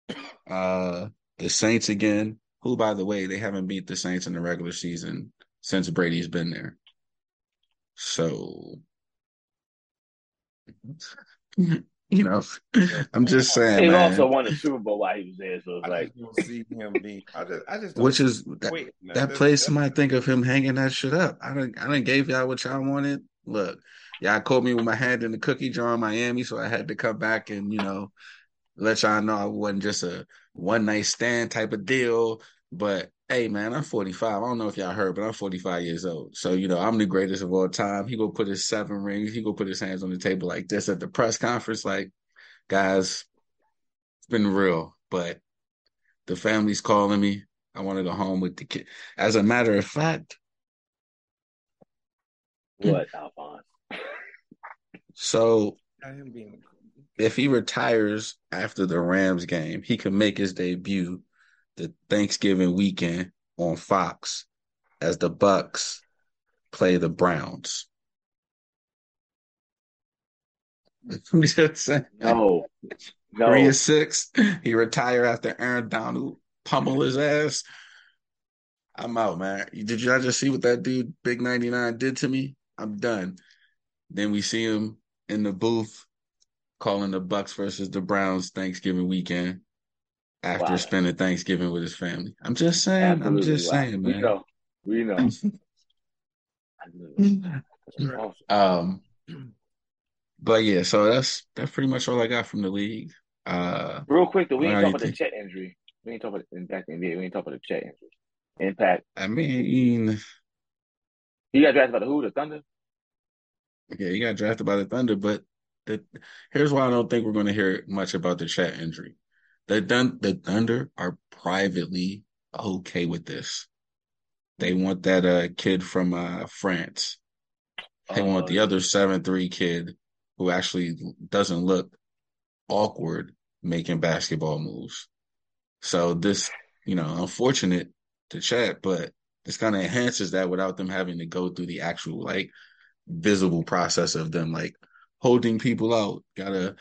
[coughs] uh, the Saints again. Who, by the way, they haven't beat the Saints in the regular season since Brady's been there. So, [laughs] you know, I'm just saying. He man. also won the Super Bowl while he was there, so it's I like just see him be. I just, I just which is that, wait, that place. Somebody think of him hanging that shit up. I didn't, I didn't gave y'all what y'all wanted. Look, y'all caught me with my hand in the cookie jar in Miami, so I had to come back and you know let y'all know I wasn't just a one night stand type of deal. But hey, man, I'm 45. I don't know if y'all heard, but I'm 45 years old. So you know I'm the greatest of all time. He go put his seven rings. He go put his hands on the table like this at the press conference, like guys, it's been real, but the family's calling me. I want to go home with the kid. As a matter of fact, what Alphonse? [laughs] so if he retires after the Rams game, he can make his debut the Thanksgiving weekend on Fox as the Bucs play the Browns. [laughs] no, no. Three and six. He retired after Aaron Donald pummel his ass. I'm out, man. Did you all just see what that dude, Big 99, did to me? I'm done. Then we see him in the booth calling the Bucs versus the Browns Thanksgiving weekend after wow. spending Thanksgiving with his family. I'm just saying. Absolutely. I'm just wow. saying, man. We know. We know. [laughs] um, but yeah, so that's that's pretty much all I got from the league. Uh, Real quick, though, we ain't talk about the Chet injury. We ain't talk about the impact the NBA. We ain't talk about the Chet injury. Impact. I mean, he got drafted by the who? The Thunder. Yeah, he got drafted by the Thunder, but the here's why I don't think we're going to hear much about the Chet injury. The the Thunder are privately okay with this. They want that uh kid from uh France. They want the Uh, other seven three kid who actually doesn't look awkward making basketball moves. So this, you know, unfortunate to Chet, but this kind of enhances that without them having to go through the actual like visible process of them like holding people out. Gotta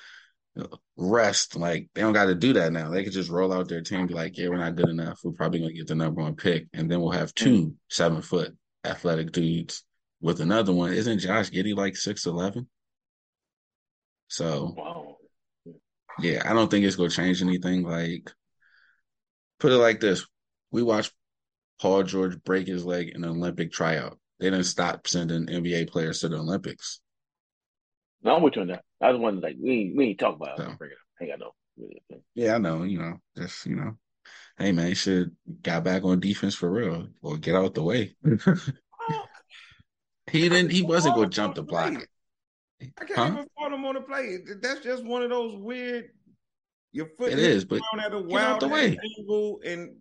rest. Like they don't got to do that now. They could just roll out their team, be like, yeah, we're not good enough. We're probably gonna get the number one pick, and then we'll have two mm-hmm. seven foot athletic dudes with another one. Isn't Josh Giddey like six eleven? So wow. yeah, I don't think it's gonna change anything. Like put it like this: we watched Paul George break his leg in an Olympic tryout. They didn't stop sending NBA players to the Olympics. No, I'm with you on that. I was wondering, like, we we ain't talk about it. So. Bring it up. Ain't got no. Yeah, I know. You know, just you know, hey man, should got back on defense for real or get out the way. [laughs] he didn't. He wasn't gonna jump the block. I can't Huh? even fault him on the play. That's just one of those weird. Your foot It hits is, but down at a get out wild the way. angle, and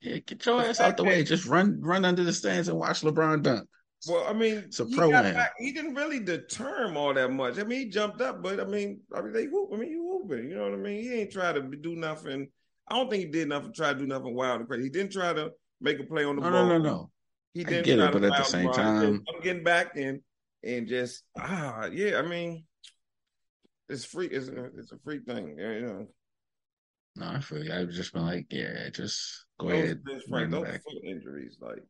Yeah, get your ass out the way. Just run, run under the stands and watch LeBron dunk. Well, I mean, It's a he pro got back. He didn't really deter him all that much. I mean, he jumped up, but I mean, I mean, they whoop. I mean, you whooping. You know what I mean? He ain't try to do nothing. I don't think he did nothing. Try to do nothing wild and crazy. He didn't try to make a play on the No, ball. no, no, no. He didn't get it, but at the same time- I'm getting back and and just ah yeah. I mean, it's free. It's a, it's a free thing. Yeah, you know. No, I feel you. I've just been like, yeah, just go Those, ahead. those, those back. foot injuries, like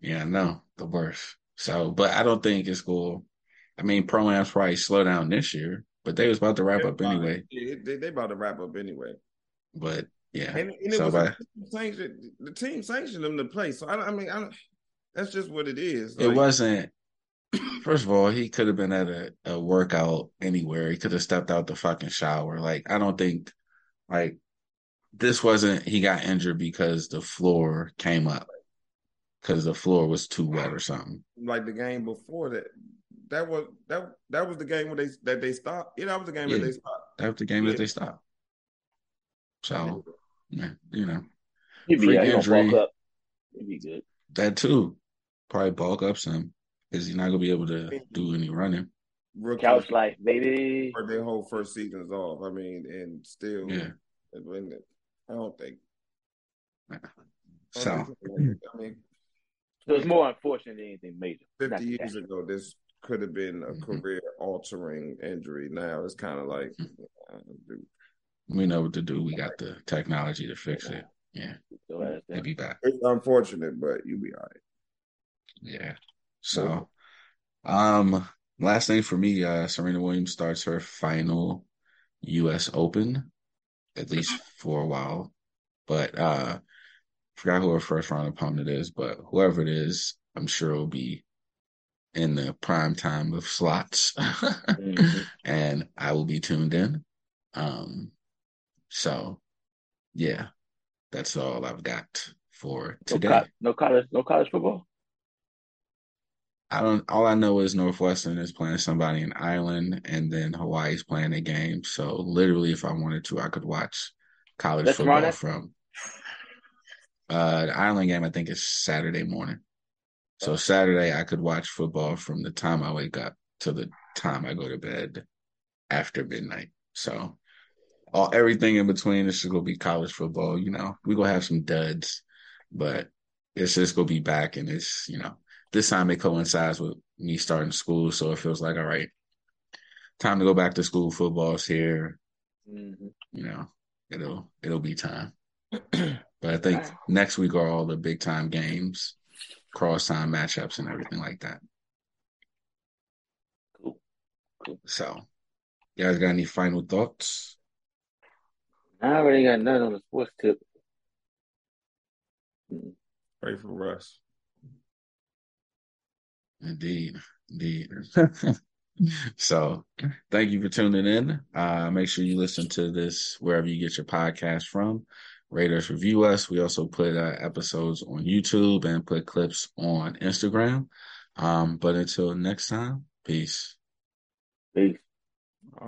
Yeah, no, the worst. So, but I don't think it's cool. I mean, pro am's probably slow down this year, but they was about to wrap up anyway. they they about to wrap up anyway. But yeah, And, and it so was by, the team sanctioned them to play. So I, I mean, I don't, that's just what it is. it wasn't. First of all, he could have been at a, a workout anywhere. He could have stepped out the fucking shower. Like I don't think, like this wasn't. He got injured because the floor came up because the floor was too wet or something. like the game before that. That was that that was the game where they that they stopped. Yeah, that was the game Yeah. that they stopped. That was the game Yeah. that they stopped. So yeah, you know He'd be, Freak yeah, injury. bulk up. He'd be good. that too. Probably bulk up some because he's not gonna be able to do any running. Rookies Couch life, baby. for their whole first seasons off. I mean, and still, Yeah. I don't think. So I mean, So it's more unfortunate than anything major. Not fifty that. years ago, this could have been a Mhm. career altering injury. Now it's kind of like, Mm-hmm. uh, we know what to do. We got the technology to fix it. Yeah, So that's he'll be back. it's unfortunate, but you'll be all right. Yeah. So, um, last thing for me, uh, Serena Williams starts her final U.S. Open, at least for a while. But uh, forgot who her first round opponent is, but whoever it is, I'm sure will be in the prime time of slots, Mhm. [laughs] and I will be tuned in. Um, so yeah, that's all I've got for No, today. co- no college, no college football. I don't. All I know is Northwestern is playing somebody in Ireland, and then Hawaii's playing a game. So literally, if I wanted to, I could watch college That's football from. Uh, the Ireland game I think is Saturday morning. So Saturday I could watch football from the time I wake up to the time I go to bed after midnight. So all everything in between is just gonna be college football. You know, we gonna have some duds, but it's just gonna be back, and it's you know this time it coincides with me starting school, so it feels like all right, time to go back to school. Football's here, Mhm. you know. It'll it'll be time. [clears throat] But I think next week are all the big time games, cross time matchups, and everything like that. Cool. So, you guys got any final thoughts? I already got none on the sports tip. Pray for Russ. Indeed, indeed. [laughs] so, thank you for tuning in. Uh, make sure you listen to this wherever you get your podcast from. Rate us, review us. We also put uh, episodes on YouTube and put clips on Instagram. Um, but until next time, peace. Peace.